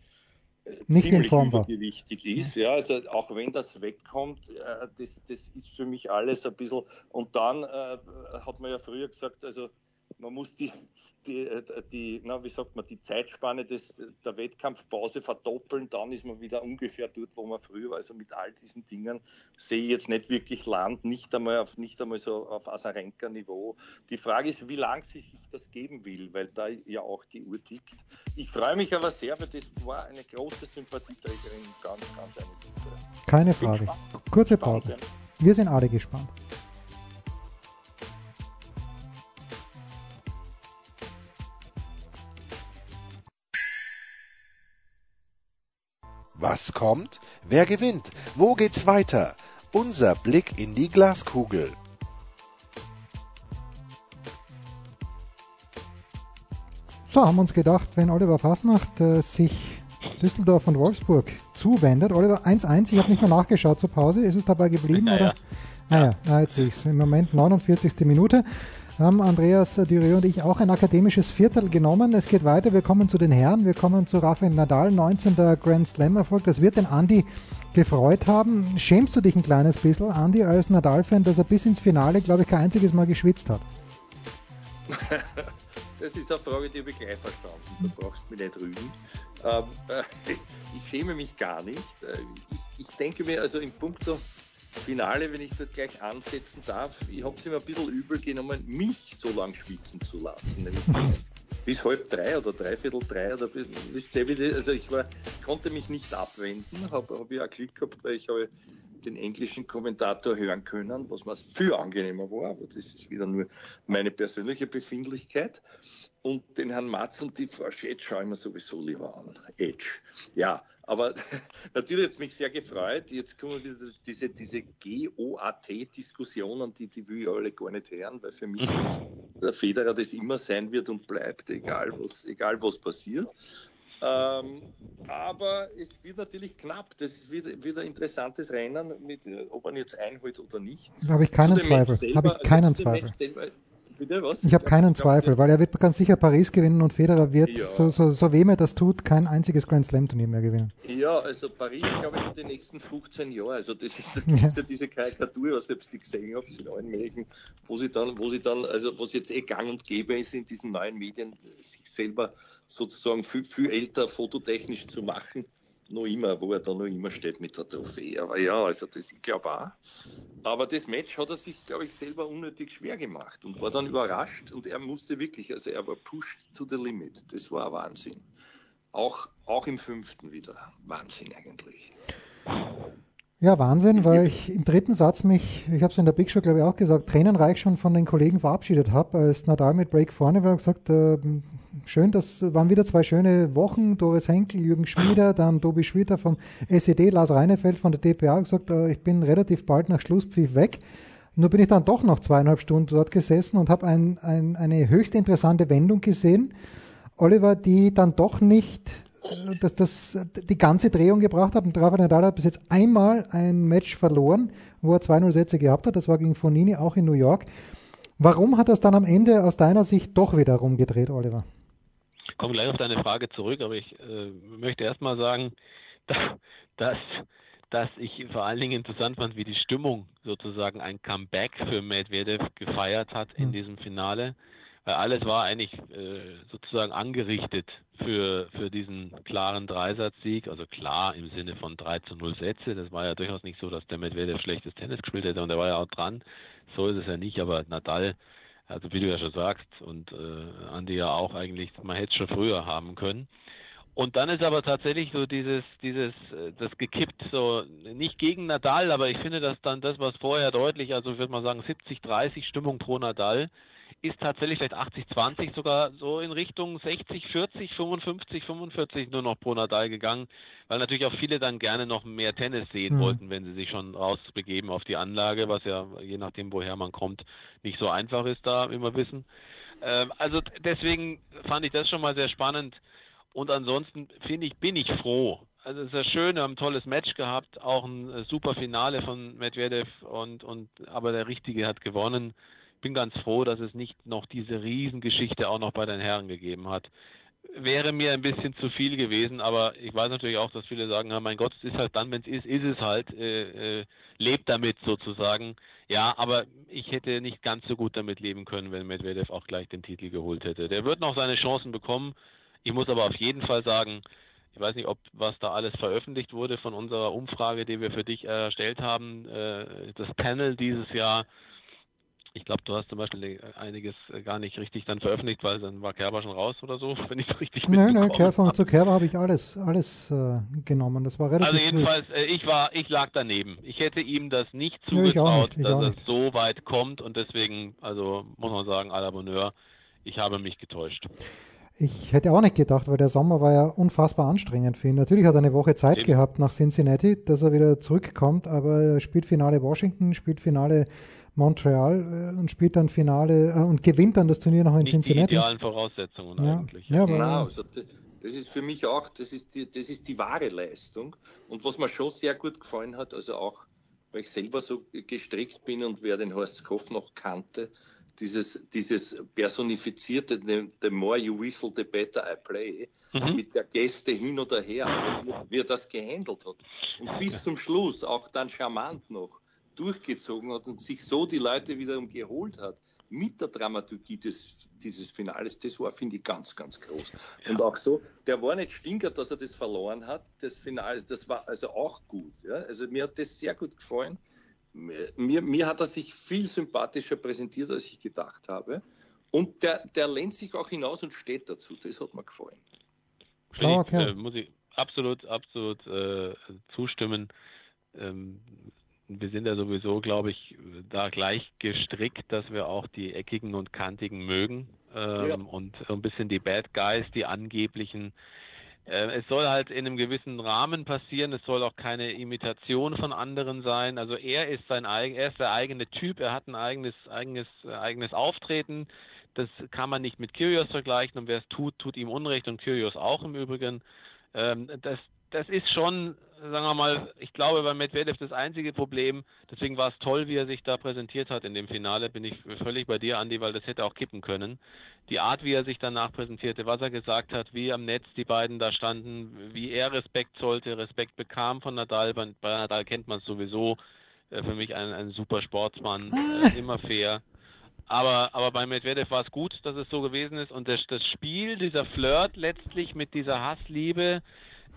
nicht ziemlich übergewichtig ist. Ja, also auch wenn das wegkommt, äh, das, das ist für mich alles ein bisschen. Und dann äh, hat man ja früher gesagt, also man muss die, die, äh, die, na, wie sagt man, die Zeitspanne des, der Wettkampfpause verdoppeln, dann ist man wieder ungefähr dort, wo man früher war. Also mit all diesen Dingen sehe ich jetzt nicht wirklich Land, nicht einmal auf, nicht einmal so auf Asarenka-Niveau. Die Frage ist, wie lange sie sich das geben will, weil da ja auch die Uhr tickt. Ich freue mich aber sehr, weil das war eine große Sympathieträgerin, ganz, ganz eine gute. Keine Frage. Kurze Pause. Wir sind alle gespannt. Was kommt? Wer gewinnt? Wo geht's weiter? Unser Blick in die Glaskugel. So, haben wir uns gedacht, wenn Oliver Fastnacht äh, sich Düsseldorf und Wolfsburg zuwendet. Oliver 1-1, ich habe nicht mehr nachgeschaut zur Pause. Ist es dabei geblieben? Ja, oder? Ja. Ah ja jetzt sehe ich es. Im Moment 49. Minute haben Andreas Dürre und ich auch ein akademisches Viertel genommen. Es geht weiter. Wir kommen zu den Herren. Wir kommen zu Rafael Nadal, 19. Grand Slam Erfolg. Das wird den Andi gefreut haben. Schämst du dich ein kleines bisschen, Andi, als Nadal-Fan, dass er bis ins Finale, glaube ich, kein einziges Mal geschwitzt hat? Das ist eine Frage, die habe ich gleich verstanden. Da brauchst du mich nicht rügen. Ähm, äh, ich schäme mich gar nicht. Äh, ich, ich denke mir, also im Punkto Finale, wenn ich dort gleich ansetzen darf, ich habe es mir ein bisschen übel genommen, mich so lang schwitzen zu lassen. Nämlich bis, bis halb drei oder dreiviertel drei oder wisst ihr, also ich war, konnte mich nicht abwenden, habe hab ich auch Glück gehabt, weil ich habe den englischen Kommentator hören können, was mir viel angenehmer war, aber das ist wieder nur meine persönliche Befindlichkeit. Und den Herrn Matz und die Frau Schätz schaue ich mir sowieso lieber an. Edge. Ja, aber natürlich hat es mich sehr gefreut. Jetzt kommen wieder diese, diese GOAT-Diskussionen, die, die will ich alle gar nicht hören, weil für mich der Federer das immer sein wird und bleibt, egal was, egal was passiert. Ähm, aber es wird natürlich knapp. Das ist wieder, wieder ein interessantes Rennen, mit, ob man jetzt einholt oder nicht. Da habe ich keinen Zweifel. Habe ich keinen Zweifel. Selber, Bitte, was? Ich habe keinen Zweifel, weil er wird ganz sicher Paris gewinnen und Federer wird, ja. so, so, so wem er das tut, kein einziges Grand Slam-Turnier mehr gewinnen. Ja, also Paris, glaube ich, in den nächsten 15 Jahren. Also das ist, da ja. ja. diese Karikatur, was ich die gesehen habe, in allen Medien, wo sie dann, wo sie dann, also was jetzt eh gang und gäbe ist in diesen neuen Medien, sich selber sozusagen viel, viel älter fototechnisch zu machen noch immer, wo er da noch immer steht mit der Trophäe. Aber ja, also das, ich glaube auch. Aber das Match hat er sich, glaube ich, selber unnötig schwer gemacht und war dann überrascht und er musste wirklich, also er war pushed to the limit. Das war Wahnsinn. Auch, auch im fünften wieder. Wahnsinn eigentlich. Ja, Wahnsinn, weil ich im dritten Satz mich, ich habe es in der Big Show glaube ich auch gesagt, tränenreich schon von den Kollegen verabschiedet habe, als Nadal mit Break vorne war und gesagt, äh, schön, das waren wieder zwei schöne Wochen, Doris Henkel, Jürgen Schmieder, dann Tobi Schwitter vom SED, Lars Reinefeld von der DPA gesagt, äh, ich bin relativ bald nach Schlusspfiff weg. Nur bin ich dann doch noch zweieinhalb Stunden dort gesessen und habe ein, ein, eine höchst interessante Wendung gesehen, Oliver, die dann doch nicht das, das, die ganze Drehung gebracht hat. Und Rafa Nadal hat bis jetzt einmal ein Match verloren, wo er 2-0 Sätze gehabt hat. Das war gegen Fonini, auch in New York. Warum hat das dann am Ende aus deiner Sicht doch wieder rumgedreht, Oliver? Ich komme gleich auf deine Frage zurück, aber ich äh, möchte erstmal sagen, dass, dass, dass ich vor allen Dingen interessant fand, wie die Stimmung sozusagen ein Comeback für Medvedev gefeiert hat in hm. diesem Finale alles war eigentlich äh, sozusagen angerichtet für, für diesen klaren Dreisatzsieg, also klar im Sinne von 3 zu 0 Sätze. Das war ja durchaus nicht so, dass der Medvedev schlechtes Tennis gespielt hätte und der war ja auch dran. So ist es ja nicht, aber Nadal, also wie du ja schon sagst und äh, Andi ja auch eigentlich, man hätte es schon früher haben können. Und dann ist aber tatsächlich so dieses, dieses, äh, das gekippt, so nicht gegen Nadal, aber ich finde, dass dann das, was vorher deutlich, also ich würde mal sagen 70, 30 Stimmung pro Nadal, ist tatsächlich vielleicht 80-20 sogar so in Richtung 60, 40, 55, 45 nur noch pro Nadal gegangen, weil natürlich auch viele dann gerne noch mehr Tennis sehen mhm. wollten, wenn sie sich schon rausbegeben auf die Anlage, was ja je nachdem, woher man kommt, nicht so einfach ist, da immer wissen. Ähm, also deswegen fand ich das schon mal sehr spannend. Und ansonsten finde ich, bin ich froh. Also es ist ja schön, wir haben ein tolles Match gehabt, auch ein äh, super Finale von Medvedev und, und aber der Richtige hat gewonnen bin ganz froh, dass es nicht noch diese Riesengeschichte auch noch bei den Herren gegeben hat. Wäre mir ein bisschen zu viel gewesen, aber ich weiß natürlich auch, dass viele sagen, ja, mein Gott, es ist halt dann, wenn es ist, ist es halt, äh, äh, lebt damit sozusagen. Ja, aber ich hätte nicht ganz so gut damit leben können, wenn Medvedev auch gleich den Titel geholt hätte. Der wird noch seine Chancen bekommen. Ich muss aber auf jeden Fall sagen, ich weiß nicht, ob was da alles veröffentlicht wurde von unserer Umfrage, die wir für dich erstellt haben. Äh, das Panel dieses Jahr ich glaube, du hast zum Beispiel äh, einiges äh, gar nicht richtig dann veröffentlicht, weil dann war Kerber schon raus oder so, wenn ich es richtig Nein, nein, Kerber, zu Kerber habe ich alles, alles äh, genommen. Das war relativ Also jedenfalls, äh, ich war, ich lag daneben. Ich hätte ihm das nicht zugetraut, ja, dass es so weit kommt und deswegen, also muss man sagen, à la Bonheur, ich habe mich getäuscht. Ich hätte auch nicht gedacht, weil der Sommer war ja unfassbar anstrengend für ihn. Natürlich hat er eine Woche Zeit Eben. gehabt nach Cincinnati, dass er wieder zurückkommt, aber er spielt Finale Washington, spielt Finale Montreal äh, und spielt dann Finale äh, und gewinnt dann das Turnier noch in Nicht Cincinnati. Die idealen Voraussetzungen ja. eigentlich. Ja, aber, genau, also das ist für mich auch, das ist, die, das ist die wahre Leistung. Und was mir schon sehr gut gefallen hat, also auch, weil ich selber so gestrickt bin und wer den Horst Koff noch kannte, dieses, dieses personifizierte, the more you whistle, the better I play, mhm. mit der Gäste hin oder her, aber wie, wie er das gehandelt hat. Und bis zum Schluss, auch dann charmant noch, durchgezogen hat und sich so die Leute wiederum geholt hat mit der Dramaturgie des, dieses Finales, das war, finde ich, ganz, ganz groß. Ja. Und auch so, der war nicht stinkert, dass er das verloren hat, das Finale, das war also auch gut. Ja? Also mir hat das sehr gut gefallen. Mir, mir hat er sich viel sympathischer präsentiert, als ich gedacht habe. Und der, der lehnt sich auch hinaus und steht dazu. Das hat mir gefallen. Schlauer Kerl. Äh, muss ich absolut, absolut äh, zustimmen. Ähm, wir sind ja sowieso, glaube ich, da gleich gestrickt, dass wir auch die eckigen und kantigen mögen ähm, ja. und so ein bisschen die Bad Guys, die angeblichen. Äh, es soll halt in einem gewissen Rahmen passieren. Es soll auch keine Imitation von anderen sein. Also er ist sein er ist der eigene Typ. Er hat ein eigenes eigenes eigenes Auftreten. Das kann man nicht mit Kyrgios vergleichen und wer es tut, tut ihm Unrecht und Kyrgios auch im Übrigen. Ähm, das, das ist schon, sagen wir mal, ich glaube bei Medvedev das einzige Problem. Deswegen war es toll, wie er sich da präsentiert hat in dem Finale. Bin ich völlig bei dir, Andi, weil das hätte auch kippen können. Die Art, wie er sich danach präsentierte, was er gesagt hat, wie am Netz die beiden da standen, wie er Respekt sollte, Respekt bekam von Nadal. Bei, Nadal kennt man es sowieso. Äh, für mich ein, ein super Sportsmann, äh, immer fair. Aber, aber bei Medvedev war es gut, dass es so gewesen ist. Und das, das Spiel, dieser Flirt letztlich mit dieser Hassliebe,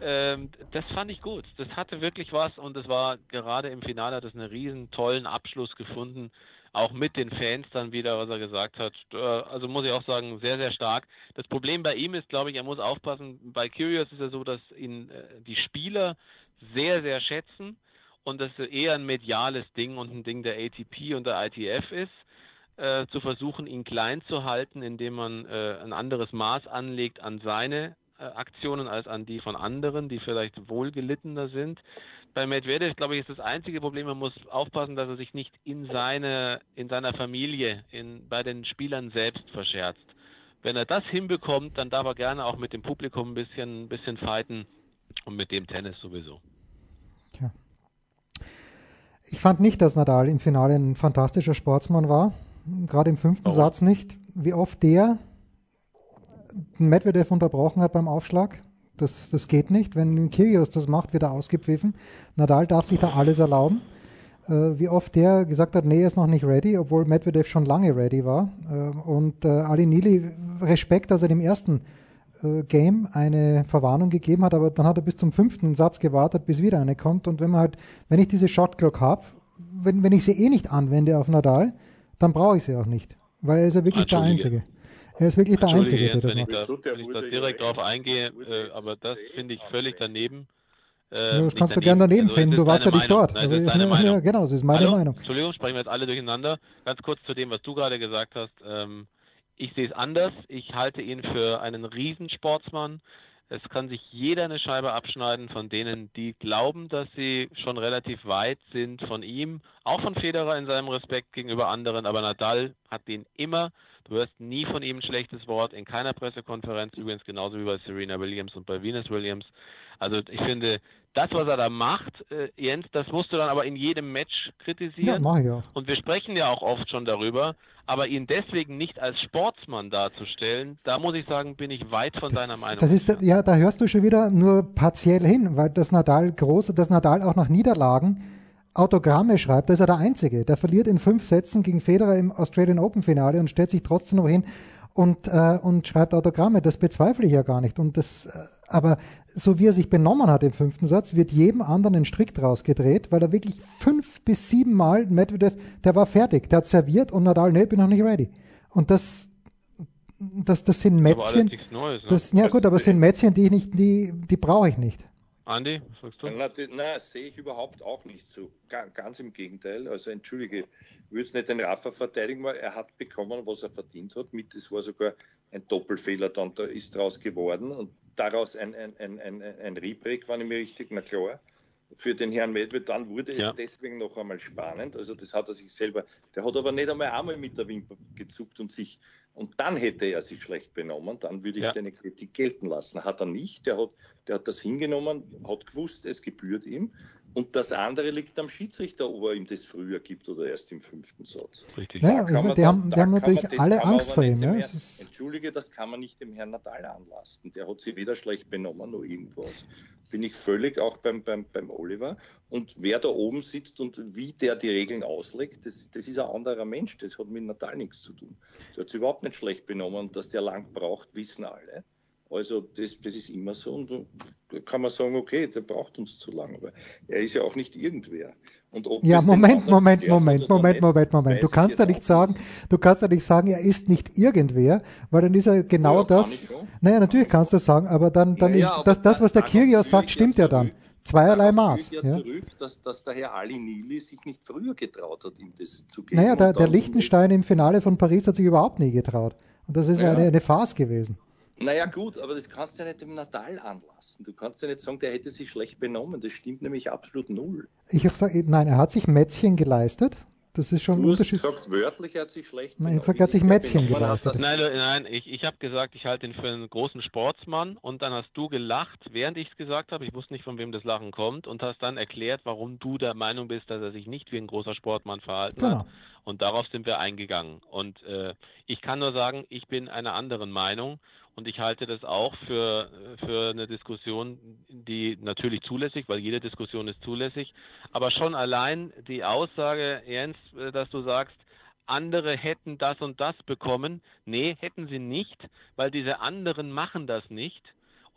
ähm, das fand ich gut. Das hatte wirklich was und es war gerade im Finale hat es einen riesen tollen Abschluss gefunden. Auch mit den Fans dann wieder, was er gesagt hat. Äh, also muss ich auch sagen, sehr, sehr stark. Das Problem bei ihm ist, glaube ich, er muss aufpassen. Bei Curious ist es so, dass ihn äh, die Spieler sehr, sehr schätzen und das eher ein mediales Ding und ein Ding der ATP und der ITF ist äh, zu versuchen, ihn klein zu halten, indem man äh, ein anderes Maß anlegt an seine Aktionen als an die von anderen, die vielleicht wohlgelittener sind. Bei Medvedev, glaube ich, ist das einzige Problem, man muss aufpassen, dass er sich nicht in, seine, in seiner Familie, in, bei den Spielern selbst verscherzt. Wenn er das hinbekommt, dann darf er gerne auch mit dem Publikum ein bisschen, ein bisschen fighten und mit dem Tennis sowieso. Tja. Ich fand nicht, dass Nadal im Finale ein fantastischer Sportsmann war gerade im fünften oh. Satz nicht, wie oft der Medvedev unterbrochen hat beim Aufschlag. Das, das geht nicht. Wenn Kyrgios das macht, wird er ausgepfiffen. Nadal darf sich da alles erlauben. Äh, wie oft der gesagt hat, nee, er ist noch nicht ready, obwohl Medvedev schon lange ready war. Äh, und äh, Ali Nili, Respekt, dass er dem ersten äh, Game eine Verwarnung gegeben hat, aber dann hat er bis zum fünften Satz gewartet, bis wieder eine kommt. Und wenn man halt, wenn ich diese Shot Clock habe, wenn, wenn ich sie eh nicht anwende auf Nadal, dann brauche ich sie auch nicht, weil er ist ja wirklich der Einzige. Er ist wirklich der Einzige, der das macht. Da, wenn ich da direkt drauf eingehe, äh, aber das finde ich völlig daneben. Äh, ja, das kannst du gerne daneben also, finden, du warst ja nicht dort. Nein, das ist deine Meinung. Ja, genau, das ist meine Hallo? Meinung. Entschuldigung, sprechen wir jetzt alle durcheinander. Ganz kurz zu dem, was du gerade gesagt hast. Ähm, ich sehe es anders. Ich halte ihn für einen Riesensportsmann. Es kann sich jeder eine Scheibe abschneiden von denen, die glauben, dass sie schon relativ weit sind von ihm, auch von Federer in seinem Respekt gegenüber anderen, aber Nadal hat den immer. Du hörst nie von ihm ein schlechtes Wort, in keiner Pressekonferenz, übrigens genauso wie bei Serena Williams und bei Venus Williams. Also ich finde, das, was er da macht, äh, Jens, das musst du dann aber in jedem Match kritisieren. Ja, mach ich auch. Und wir sprechen ja auch oft schon darüber, aber ihn deswegen nicht als Sportsmann darzustellen, da muss ich sagen, bin ich weit von das, seiner Meinung. Das ist, ja, da hörst du schon wieder nur partiell hin, weil das Nadal groß, das Nadal auch nach Niederlagen Autogramme schreibt, da ist er der Einzige. Der verliert in fünf Sätzen gegen Federer im Australian Open Finale und stellt sich trotzdem noch hin und, äh, und schreibt Autogramme. Das bezweifle ich ja gar nicht. Und das, äh, aber so wie er sich benommen hat im fünften Satz, wird jedem anderen ein Strick draus gedreht, weil er wirklich fünf bis sieben Mal Medvedev, der war fertig, der hat serviert und Nadal, nee, bin noch nicht ready. Und das, das, das sind Mätzchen. Neues, ne? das, ja gut, aber es sind Mätzchen, die ich nicht, die, die brauche ich nicht. Andi, was sagst du? Na, na sehe ich überhaupt auch nicht so. Ganz im Gegenteil. Also entschuldige, ich würde es nicht den Rafa verteidigen, weil er hat bekommen, was er verdient hat. Mit, das war sogar ein Doppelfehler dann, da ist daraus geworden und daraus ein, ein, ein, ein, ein Rebreak, war mir richtig, na klar für den Herrn Medved, dann wurde ja. es deswegen noch einmal spannend. Also das hat er sich selber, der hat aber nicht einmal einmal mit der Wimper gezuckt und sich und dann hätte er sich schlecht benommen, dann würde ich ja. deine Kritik gelten lassen. Hat er nicht, der hat, der hat das hingenommen, hat gewusst, es gebührt ihm. Und das andere liegt am Schiedsrichter, ob er ihm das früher gibt oder erst im fünften Satz. Richtig. Naja, die, dann, haben, die haben natürlich das, alle Angst vor ihm. Ja? Herrn, Entschuldige, das kann man nicht dem Herrn Natal anlasten. Der hat sich weder schlecht benommen noch irgendwas bin ich völlig auch beim, beim, beim Oliver. Und wer da oben sitzt und wie der die Regeln auslegt, das, das ist ein anderer Mensch. Das hat mit Natal nichts zu tun. Der hat sich überhaupt nicht schlecht benommen. Dass der lang braucht, wissen alle. Also das, das ist immer so. Und da kann man sagen, okay, der braucht uns zu lang. Aber er ist ja auch nicht irgendwer ja, Moment, Moment, Moment, Moment, Moment, Moment. Du kannst ja nicht sagen, du kannst ja nicht sagen, er ist nicht irgendwer, weil dann ist er genau ja, das. Naja, natürlich kannst du das sagen, aber dann, dann naja, ist, das, das, was der Kyrgios sagt, stimmt ja dann. Zweierlei Maß. Ja, zurück, dass, dass der Herr Ali Nili sich nicht früher getraut hat, ihm das zu geben. Naja, der, der Lichtenstein im Finale von Paris hat sich überhaupt nie getraut. Und das ist ja eine, eine Farce gewesen. Naja, gut, aber das kannst du ja nicht dem Natal anlassen. Du kannst ja nicht sagen, der hätte sich schlecht benommen. Das stimmt nämlich absolut null. Ich habe gesagt, nein, er hat sich Mätzchen geleistet. Das ist schon Du ein hast Unterschied. gesagt, wörtlich er hat sich schlecht Nein, ich benommen. gesagt, er hat sich Ich Mätzchen geleistet. Nein, nein, ich, ich habe gesagt, ich halte ihn für einen großen Sportsmann und dann hast du gelacht, während ich es gesagt habe. Ich wusste nicht, von wem das Lachen kommt und hast dann erklärt, warum du der Meinung bist, dass er sich nicht wie ein großer Sportmann verhalten Genau. hat. Und darauf sind wir eingegangen. Und äh, ich kann nur sagen, ich bin einer anderen Meinung und ich halte das auch für, für eine Diskussion, die natürlich zulässig, weil jede Diskussion ist zulässig, aber schon allein die Aussage, Jens, äh, dass du sagst, andere hätten das und das bekommen. Nee, hätten sie nicht, weil diese anderen machen das nicht.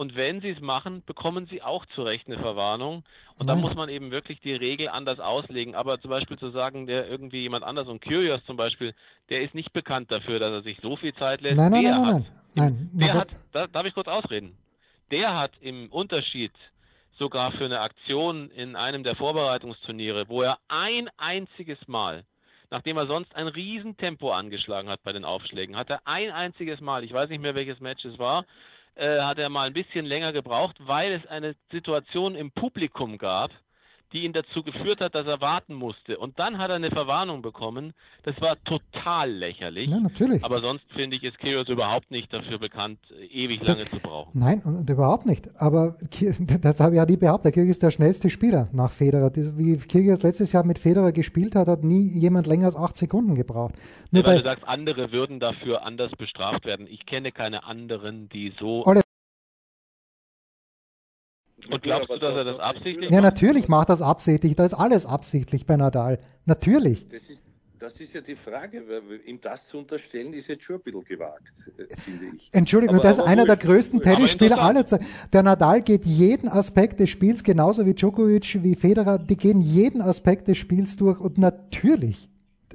Und wenn sie es machen, bekommen sie auch zu Recht eine Verwarnung. Und da Nein. muss man eben wirklich die Regel anders auslegen. Aber zum Beispiel zu sagen, der irgendwie jemand anders, und Curious zum Beispiel, der ist nicht bekannt dafür, dass er sich so viel Zeit lässt. Nein, nein, der nein, hat, nein, nein. Der hat, da, darf ich kurz ausreden? Der hat im Unterschied sogar für eine Aktion in einem der Vorbereitungsturniere, wo er ein einziges Mal, nachdem er sonst ein Riesentempo angeschlagen hat bei den Aufschlägen, hat er ein einziges Mal, ich weiß nicht mehr welches Match es war, äh, hat er mal ein bisschen länger gebraucht, weil es eine Situation im Publikum gab, die ihn dazu geführt hat, dass er warten musste. Und dann hat er eine Verwarnung bekommen. Das war total lächerlich. Ja, natürlich. Aber sonst finde ich, ist Kyrgios überhaupt nicht dafür bekannt, ewig lange zu brauchen. Nein, und, und überhaupt nicht. Aber das habe ich ja nie behauptet. Kyrgios ist der schnellste Spieler nach Federer. Wie Kyrgios letztes Jahr mit Federer gespielt hat, hat nie jemand länger als acht Sekunden gebraucht. Nur Ja, weil du sagst, andere würden dafür anders bestraft werden. Ich kenne keine anderen, die so. Ole- Und glaubst du, dass er das absichtlich ja, natürlich macht das absichtlich. Da ist alles absichtlich bei Nadal. Natürlich. Das ist, das ist ja die Frage, weil ihm das zu unterstellen, ist jetzt schon ein bisschen gewagt, äh, finde ich. Entschuldigung, Aber- das ist aber einer der größten. Tennisspieler aller. Zeiten. Der Nadal geht jeden Aspekt des Spiels, genauso wie Djokovic, wie Federer, die gehen jeden Aspekt des Spiels durch und natürlich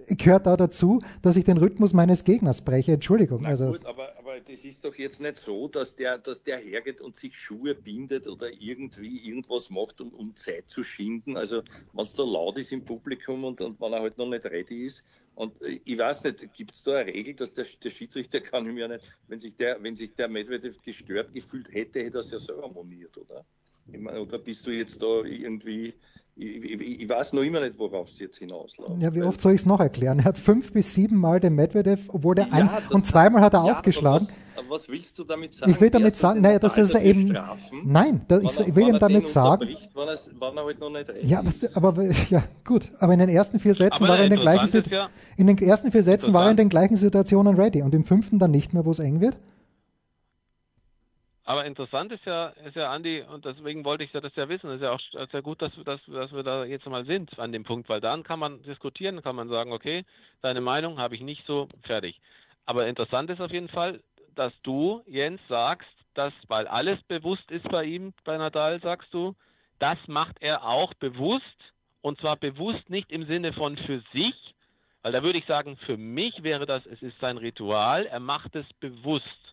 gehört da dazu, dass ich den Rhythmus meines Gegners breche. Entschuldigung. Na Also, gut, aber, aber das ist doch jetzt nicht so, dass der, dass der hergeht und sich Schuhe bindet oder irgendwie irgendwas macht, um, um Zeit zu schinden. Also wenn es da laut ist im Publikum und, und wenn er halt noch nicht ready ist. Und äh, ich weiß nicht, gibt es da eine Regel, dass der, der Schiedsrichter kann ihm ja nicht, wenn sich der, wenn sich der Medvedev gestört gefühlt hätte, hätte er es ja selber moniert, oder? Meine, oder bist du jetzt da irgendwie, ich, ich, ich weiß noch immer nicht, worauf es jetzt hinausläuft. ja, wie oft soll ich es noch erklären? Er hat fünf bis sieben Mal den Medvedev, obwohl der ein, Ja, das- und zweimal hat er Ja, aufgeschlagen. Was, aber was willst du damit sagen? Ich will damit sagen, naja, dass er eben, strafen, nein, da, ich, er- ich will ihm damit sagen, Wenn er, wenn er halt noch nicht recht ja, ist. aber, ja, gut, aber in den ersten vier Sätzen Aber war er in den gleichen ja- in den ersten vier Sätzen war er in den gleichen Situationen ready und im fünften dann nicht mehr, wo es eng wird. Aber interessant ist ja, ist ja, Andi, und deswegen wollte ich das ja wissen, ist ja auch ja gut, dass, dass, dass wir da jetzt mal sind an dem Punkt, weil dann kann man diskutieren, kann man sagen, okay, deine Meinung habe ich nicht so fertig. Aber interessant ist auf jeden Fall, dass du, Jens, sagst, dass, weil alles bewusst ist bei ihm, bei Nadal, sagst du, das macht er auch bewusst, und zwar bewusst nicht im Sinne von für sich, weil da würde ich sagen, für mich wäre das, es ist sein Ritual, er macht es bewusst.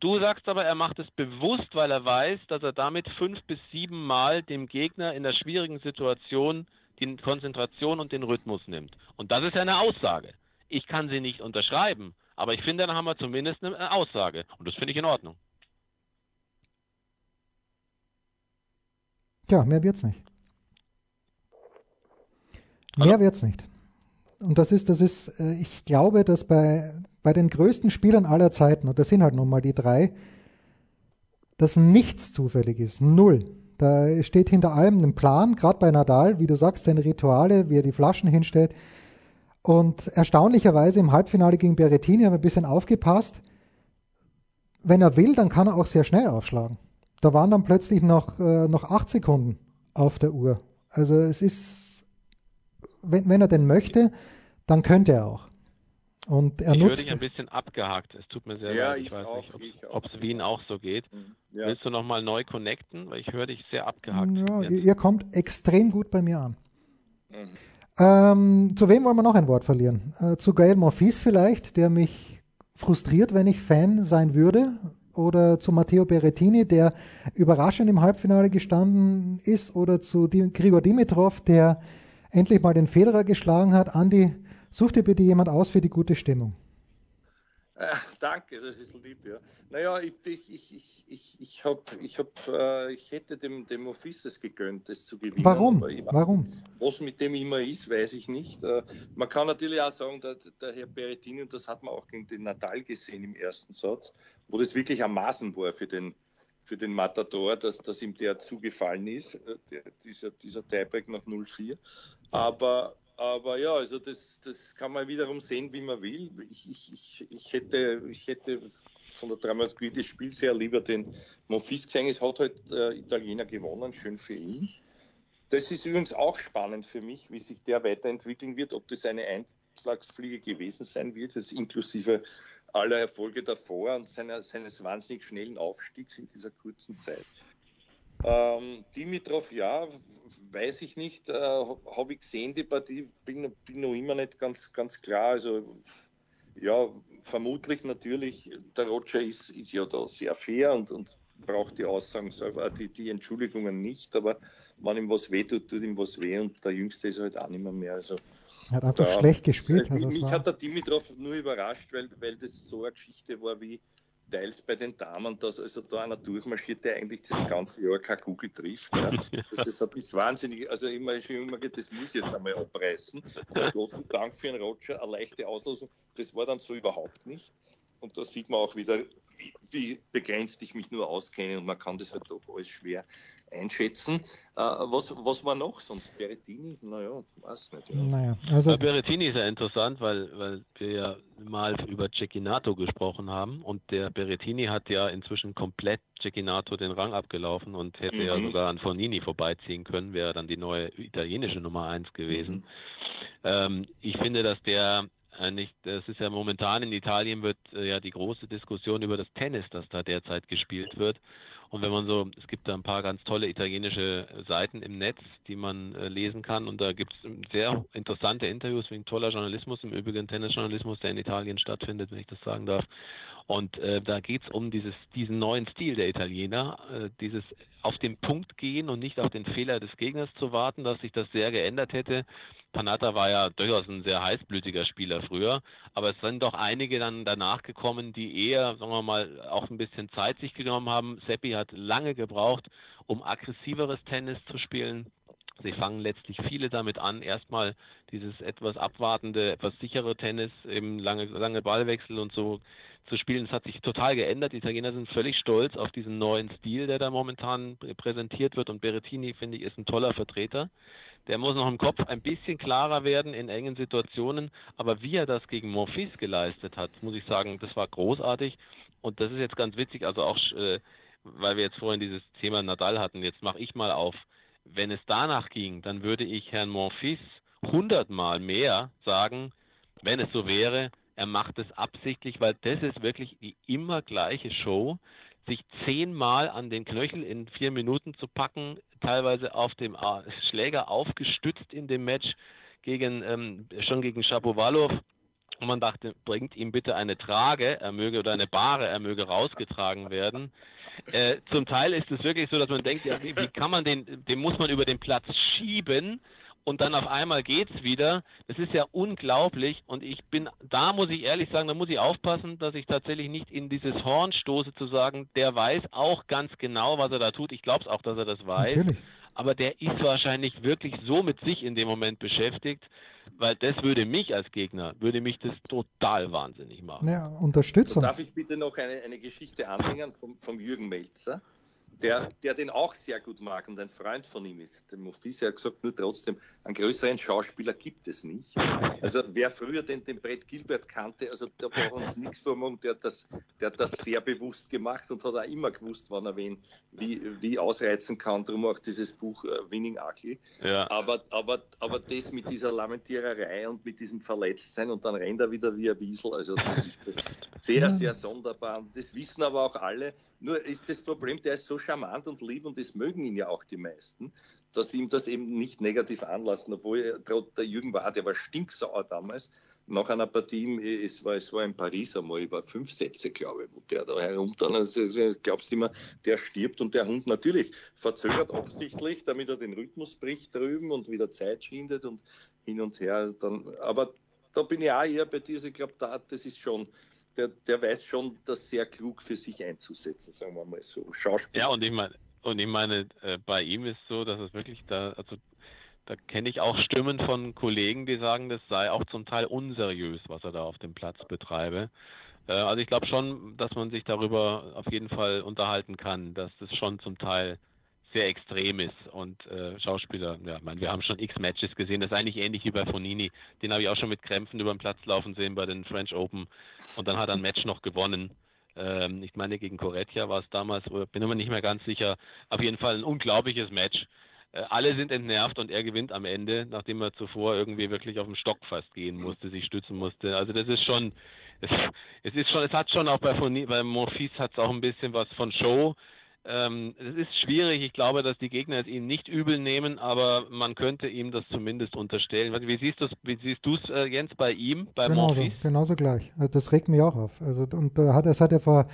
Du sagst aber, er macht es bewusst, weil er weiß, dass er damit fünf bis sieben Mal dem Gegner in der schwierigen Situation die Konzentration und den Rhythmus nimmt. Und das ist ja eine Aussage. Ich kann sie nicht unterschreiben, aber ich finde, dann haben wir zumindest eine Aussage. Und das finde ich in Ordnung. Tja, mehr wird's nicht. Mehr wird's nicht. Und das ist, das ist, äh, ich glaube, dass bei, bei den größten Spielern aller Zeiten, und das sind halt nun mal die drei, dass nichts zufällig ist. Null. Da steht hinter allem ein Plan, gerade bei Nadal, wie du sagst, seine Rituale, wie er die Flaschen hinstellt. Und erstaunlicherweise im Halbfinale gegen Berrettini haben wir ein bisschen aufgepasst. Wenn er will, dann kann er auch sehr schnell aufschlagen. Da waren dann plötzlich noch, äh, noch acht Sekunden auf der Uhr. Also es ist, wenn, wenn er denn möchte, dann könnte er auch. Und er ich höre nutzt. dich ein bisschen abgehakt. Es tut mir sehr Ja, leid. Ich, ich weiß auch, nicht, ob es Wien auch so geht. Ja. Willst du nochmal neu connecten? Weil ich höre dich sehr abgehakt. Ja, ihr, ihr kommt extrem gut bei mir an. Mhm. Ähm, zu wem wollen wir noch ein Wort verlieren? Äh, zu Gael Monfils vielleicht, der mich frustriert, wenn ich Fan sein würde. Oder zu Matteo Berrettini, der überraschend im Halbfinale gestanden ist. Oder zu Grigor Dimitrov, der endlich mal den Federer geschlagen hat. Andi, such dir bitte jemand aus für die gute Stimmung. Äh, danke, das ist lieb, ja. Naja, ich, ich, ich, ich, ich, ich, hab, ich, hab, äh, ich hätte dem, dem Offices gegönnt, das zu gewinnen. Warum? Warum? Was mit dem immer ist, weiß ich nicht. Äh, man kann natürlich auch sagen, der, der Herr Berettini, und das hat man auch gegen den Natal gesehen im ersten Satz, wo das wirklich am Maßen war für den, für den Matador, dass, dass ihm der zugefallen ist, äh, der, dieser, dieser Tiebreak nach 0-4. Aber aber ja, also das, das kann man wiederum sehen, wie man will. Ich, ich, ich, hätte, ich hätte von der Dramaturgie des Spiels her lieber den Monfils gesehen. Es hat halt äh, Italiener gewonnen, schön für ihn. Das ist übrigens auch spannend für mich, wie sich der weiterentwickeln wird, ob das eine Einschlagsfliege gewesen sein wird, das inklusive aller Erfolge davor und seiner, seines wahnsinnig schnellen Aufstiegs in dieser kurzen Zeit. Ähm, Dimitrov, ja, weiß ich nicht. Äh, Habe ich gesehen, die Partie, bin, bin noch immer nicht ganz, ganz klar. Also, ja, vermutlich natürlich, der Roger ist, ist ja da sehr fair und, und braucht die Aussagen selber, die, die Entschuldigungen nicht, aber wenn ihm was weh tut, tut ihm was weh und der Jüngste ist halt auch nicht mehr. mehr. Also, er hat einfach da, schlecht gespielt. Also mich hat der Dimitrov nur überrascht, weil, weil das so eine Geschichte war wie teils bei den Damen, dass also da einer durchmarschiert, der eigentlich das ganze Jahr kein Kugel trifft. Ja. Das, das, hat mich wahnsinnig, also immer schon immer das muss jetzt einmal abreißen. Und Gott sei Dank für einen Roger eine leichte Auslosung. Das war dann so überhaupt nicht. Und da sieht man auch wieder, wie, wie begrenzt ich mich nur auskenne und man kann das halt doch alles schwer einschätzen. Äh, was, was war noch sonst? Berettini? Naja, weiß nicht. Ja. Naja, also Berettini ist ja interessant, weil, weil wir ja mal über Cecchinato gesprochen haben und der Berettini hat ja inzwischen komplett Cecchinato den Rang abgelaufen und hätte mhm. ja sogar an Fornini vorbeiziehen können, wäre dann die neue italienische Nummer 1 gewesen. Mhm. Ähm, ich finde, dass der nicht, das ist ja momentan in Italien wird äh, ja die große Diskussion über das Tennis, das da derzeit gespielt wird. Und wenn man so, es gibt da ein paar ganz tolle italienische Seiten im Netz, die man äh, lesen kann. Und da gibt es sehr interessante Interviews wegen toller Journalismus, im Übrigen Tennisjournalismus, der in Italien stattfindet, wenn ich das sagen darf. Und äh, da geht es um dieses, diesen neuen Stil der Italiener, äh, dieses auf den Punkt gehen und nicht auf den Fehler des Gegners zu warten, dass sich das sehr geändert hätte. Panatta war ja durchaus ein sehr heißblütiger Spieler früher, aber es sind doch einige dann danach gekommen, die eher, sagen wir mal, auch ein bisschen Zeit sich genommen haben. Seppi hat lange gebraucht, um aggressiveres Tennis zu spielen. Sie fangen letztlich viele damit an, erstmal dieses etwas abwartende, etwas sichere Tennis, eben lange, lange Ballwechsel und so zu spielen. Es hat sich total geändert. Die Italiener sind völlig stolz auf diesen neuen Stil, der da momentan präsentiert wird und Berettini, finde ich, ist ein toller Vertreter. Der muss noch im Kopf ein bisschen klarer werden in engen Situationen. Aber wie er das gegen Monfils geleistet hat, muss ich sagen, das war großartig. Und das ist jetzt ganz witzig, also auch, äh, weil wir jetzt vorhin dieses Thema Nadal hatten, jetzt mache ich mal auf. Wenn es danach ging, dann würde ich Herrn Monfils hundertmal mehr sagen, wenn es so wäre, er macht es absichtlich, weil das ist wirklich die immer gleiche Show sich zehnmal an den Knöchel in vier Minuten zu packen, teilweise auf dem äh, Schläger aufgestützt in dem Match gegen ähm, schon gegen Shapovalov. Und man dachte, bringt ihm bitte eine Trage, er möge oder eine Bahre, er möge rausgetragen werden. Äh, zum Teil ist es wirklich so, dass man denkt, ja, wie, wie kann man den, den muss man über den Platz schieben und dann auf einmal geht's wieder. Das ist ja unglaublich und ich bin, da muss ich ehrlich sagen, da muss ich aufpassen, dass ich tatsächlich nicht in dieses Horn stoße zu sagen, der weiß auch ganz genau, was er da tut. Ich glaube es auch, dass er das weiß. Natürlich. Aber der ist wahrscheinlich wirklich so mit sich in dem Moment beschäftigt, weil das würde mich als Gegner, würde mich das total wahnsinnig machen. Ja, Unterstützung. darf ich bitte noch eine, eine Geschichte anhängen vom, vom Jürgen Melzer? Der, der den auch sehr gut mag und ein Freund von ihm ist. Der Mofisi hat gesagt, nur trotzdem, einen größeren Schauspieler gibt es nicht. Also wer früher den, den Brett Gilbert kannte, also da braucht uns nichts vormachen, der hat, das, der hat das sehr bewusst gemacht und hat auch immer gewusst, wann er wen wie, wie ausreizen kann. Darum auch dieses Buch uh, Winning Ugly. Ja. Aber, aber, aber das mit dieser Lamentiererei und mit diesem Verletztsein und dann rennt er wieder wie ein Wiesel, also das ist sehr, sehr sonderbar. Und das wissen aber auch alle. Nur ist das Problem, der ist so charmant und lieb und das mögen ihn ja auch die meisten, dass ihm das eben nicht negativ anlassen, obwohl er, der Jürgen war, der war stinksauer damals, nach einer Partie, es war, es war in Paris einmal über fünf Sätze, glaube ich, wo der da herum dann, also, glaubst du immer, der stirbt und der Hund natürlich verzögert absichtlich, damit er den Rhythmus bricht drüben und wieder Zeit schindet und hin und her. Dann, aber da bin ich auch eher bei dir, ich glaube, da, das ist schon, der, der weiß schon, das sehr klug für sich einzusetzen, sagen wir mal so. Schauspieler. Ja, und ich meine, und ich meine, äh, bei ihm ist so, dass es wirklich da, also da kenne ich auch Stimmen von Kollegen, die sagen, das sei auch zum Teil unseriös, was er da auf dem Platz betreibe. Äh, also ich glaube schon, dass man sich darüber auf jeden Fall unterhalten kann, dass das schon zum Teil sehr extrem ist und äh, Schauspieler, ja, ich wir haben schon x Matches gesehen, das ist eigentlich ähnlich wie bei Fonini, den habe ich auch schon mit Krämpfen über den Platz laufen sehen bei den French Open und dann hat er ein Match noch gewonnen. Ähm, ich meine, gegen Corretja war es damals, bin mir nicht mehr ganz sicher, auf jeden Fall ein unglaubliches Match äh, alle sind entnervt und er gewinnt am Ende, nachdem er zuvor irgendwie wirklich auf dem Stock fast gehen musste, sich stützen musste. Also das ist schon, es, es ist schon, es hat schon auch bei, bei Morphis hat es auch ein bisschen was von Show. Ähm, es ist schwierig. Ich glaube, dass die Gegner es ihm nicht übel nehmen, aber man könnte ihm das zumindest unterstellen. Wie siehst du es, wie siehst äh, Jens, bei ihm, bei genauso, Monfils? Genauso gleich. Also das regt mich auch auf. Also und äh, hat, das hat er vor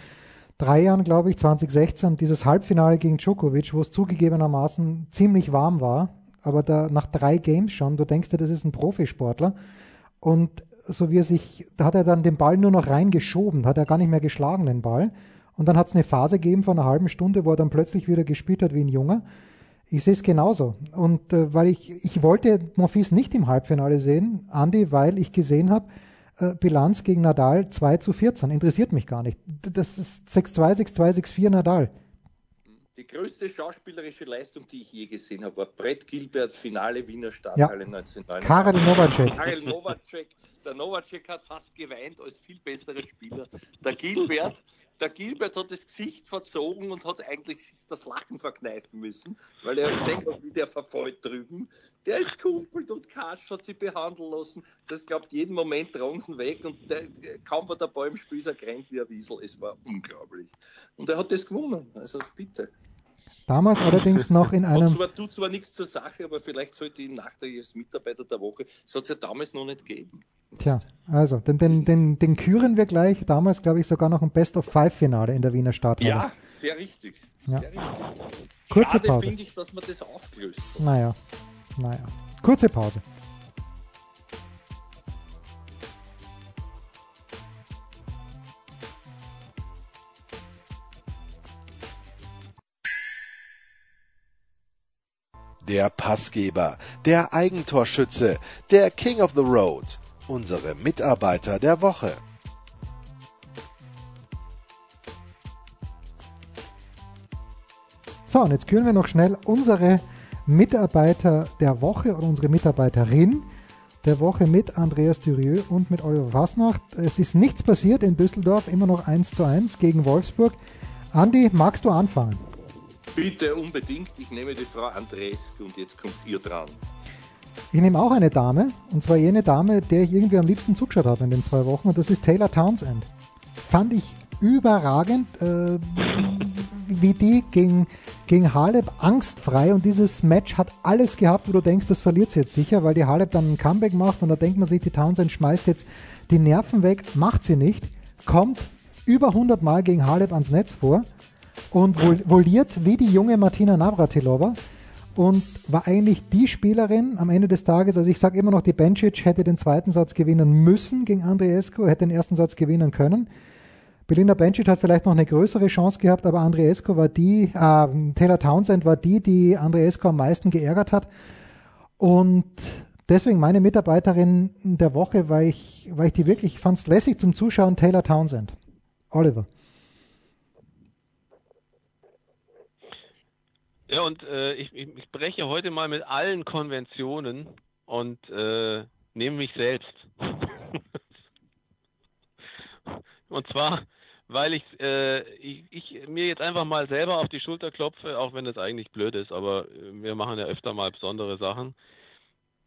drei Jahren, glaube ich, 2016, dieses Halbfinale gegen Djokovic, wo es zugegebenermaßen ziemlich warm war, aber da nach drei Games schon, du denkst dir, das ist ein Profisportler. Und so wie er sich, da hat er dann den Ball nur noch reingeschoben, hat er gar nicht mehr geschlagen, den Ball. Und dann hat es eine Phase gegeben von einer halben Stunde, wo er dann plötzlich wieder gespielt hat wie ein Junge. Ich sehe es genauso. Und äh, weil ich, ich wollte Monfils nicht im Halbfinale sehen, Andy, weil ich gesehen habe, äh, Bilanz gegen Nadal 2 zu 14. Interessiert mich gar nicht. Das ist 6-2, 6-2, 6-4 Nadal. Die größte schauspielerische Leistung, die ich je gesehen habe, war Brett Gilbert, Finale Wiener Stadthalle ja. 1999. Karel Novacek. Karel Novacek. Der Novacek hat fast geweint als viel besserer Spieler. Der Gilbert der Gilbert hat das Gesicht verzogen und hat eigentlich das Lachen verkneifen müssen, weil er gesehen hat, wie der verfolgt drüben. Der ist kumpelt und Kasch hat sie behandeln lassen. Das glaubt, jeden Moment sie weg und der, kaum war der Ball im Spiel, grenzt wie ein Wiesel. Es war unglaublich. Und er hat das gewonnen. Also bitte. Damals allerdings noch in einem. Zwar, tut zwar nichts zur Sache, aber vielleicht sollte ihn nachträglich als Mitarbeiter der Woche, das hat es ja damals noch nicht gegeben. Tja, also, den, den, den, den küren wir gleich. Damals, glaube ich, sogar noch ein Best-of-Five-Finale in der Wiener Stadthalle. Ja, sehr richtig. Ja. Sehr richtig. Kurze Schade Pause. finde ich, dass man das aufgelöst hat. Naja, naja. Kurze Pause. Der Passgeber, der Eigentorschütze, der King of the Road unsere Mitarbeiter der Woche. So, und jetzt küren wir noch schnell unsere Mitarbeiter der Woche oder unsere Mitarbeiterin der Woche mit Andreas Dürieu und mit Oliver Fasnacht. Es ist nichts passiert in Düsseldorf, immer noch 1 zu 1 gegen Wolfsburg. Andi, magst du anfangen? Bitte unbedingt. Ich nehme die Frau Andreescu und jetzt kommt ihr dran. Ich nehme auch eine Dame, und zwar jene Dame, der ich irgendwie am liebsten zugeschaut habe in den zwei Wochen, und das ist Taylor Townsend. Fand ich überragend, äh, wie die gegen, gegen Haleb angstfrei und dieses Match hat alles gehabt, wo du denkst, das verliert sie jetzt sicher, weil die Haleb dann ein Comeback macht und da denkt man sich, die Townsend schmeißt jetzt die Nerven weg, macht sie nicht, kommt über 100 Mal gegen Haleb ans Netz vor und voliert wie die junge Martina Navratilova und war eigentlich die Spielerin am Ende des Tages, also ich sage immer noch, die Bencic hätte den zweiten Satz gewinnen müssen gegen Andreescu, hätte den ersten Satz gewinnen können. Belinda Bencic hat vielleicht noch eine größere Chance gehabt, aber Andreescu war die, äh, Taylor Townsend war die, die Andreescu am meisten geärgert hat. Und deswegen meine Mitarbeiterin der Woche, weil ich, weil ich die wirklich, fand es lässig zum Zuschauen, Taylor Townsend. Oliver. Ja, und äh, ich, ich, breche heute mal mit allen Konventionen und äh, nehme mich selbst. und zwar, weil ich, äh, ich, ich, mir jetzt einfach mal selber auf die Schulter klopfe, auch wenn das eigentlich blöd ist, aber äh, wir machen ja öfter mal besondere Sachen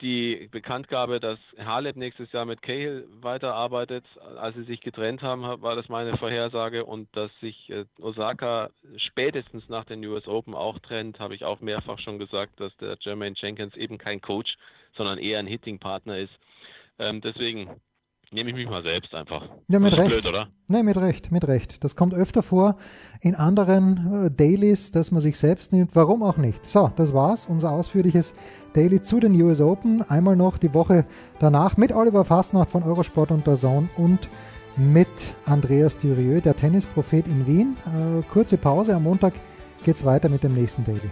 die Bekanntgabe, dass Halep nächstes Jahr mit Cahill weiterarbeitet, als sie sich getrennt haben, war das meine Vorhersage und dass sich äh, Osaka spätestens nach den US Open auch trennt, habe ich auch mehrfach schon gesagt, dass der Jermaine Jenkins eben kein Coach, sondern eher ein Hitting-Partner ist. Ähm, deswegen nehme ich mich mal selbst einfach. Ja, mit Recht. Blöd, oder? Nee, mit Recht, mit Recht. Das kommt öfter vor in anderen äh, Dailies, dass man sich selbst nimmt. Warum auch nicht? So, das war's. Unser ausführliches Daily zu den US Open. Einmal noch die Woche danach mit Oliver Fassnacht von Eurosport und der Zone und mit Andreas Dürieu, der Tennisprophet in Wien. Äh, kurze Pause, am Montag geht es weiter mit dem nächsten Daily.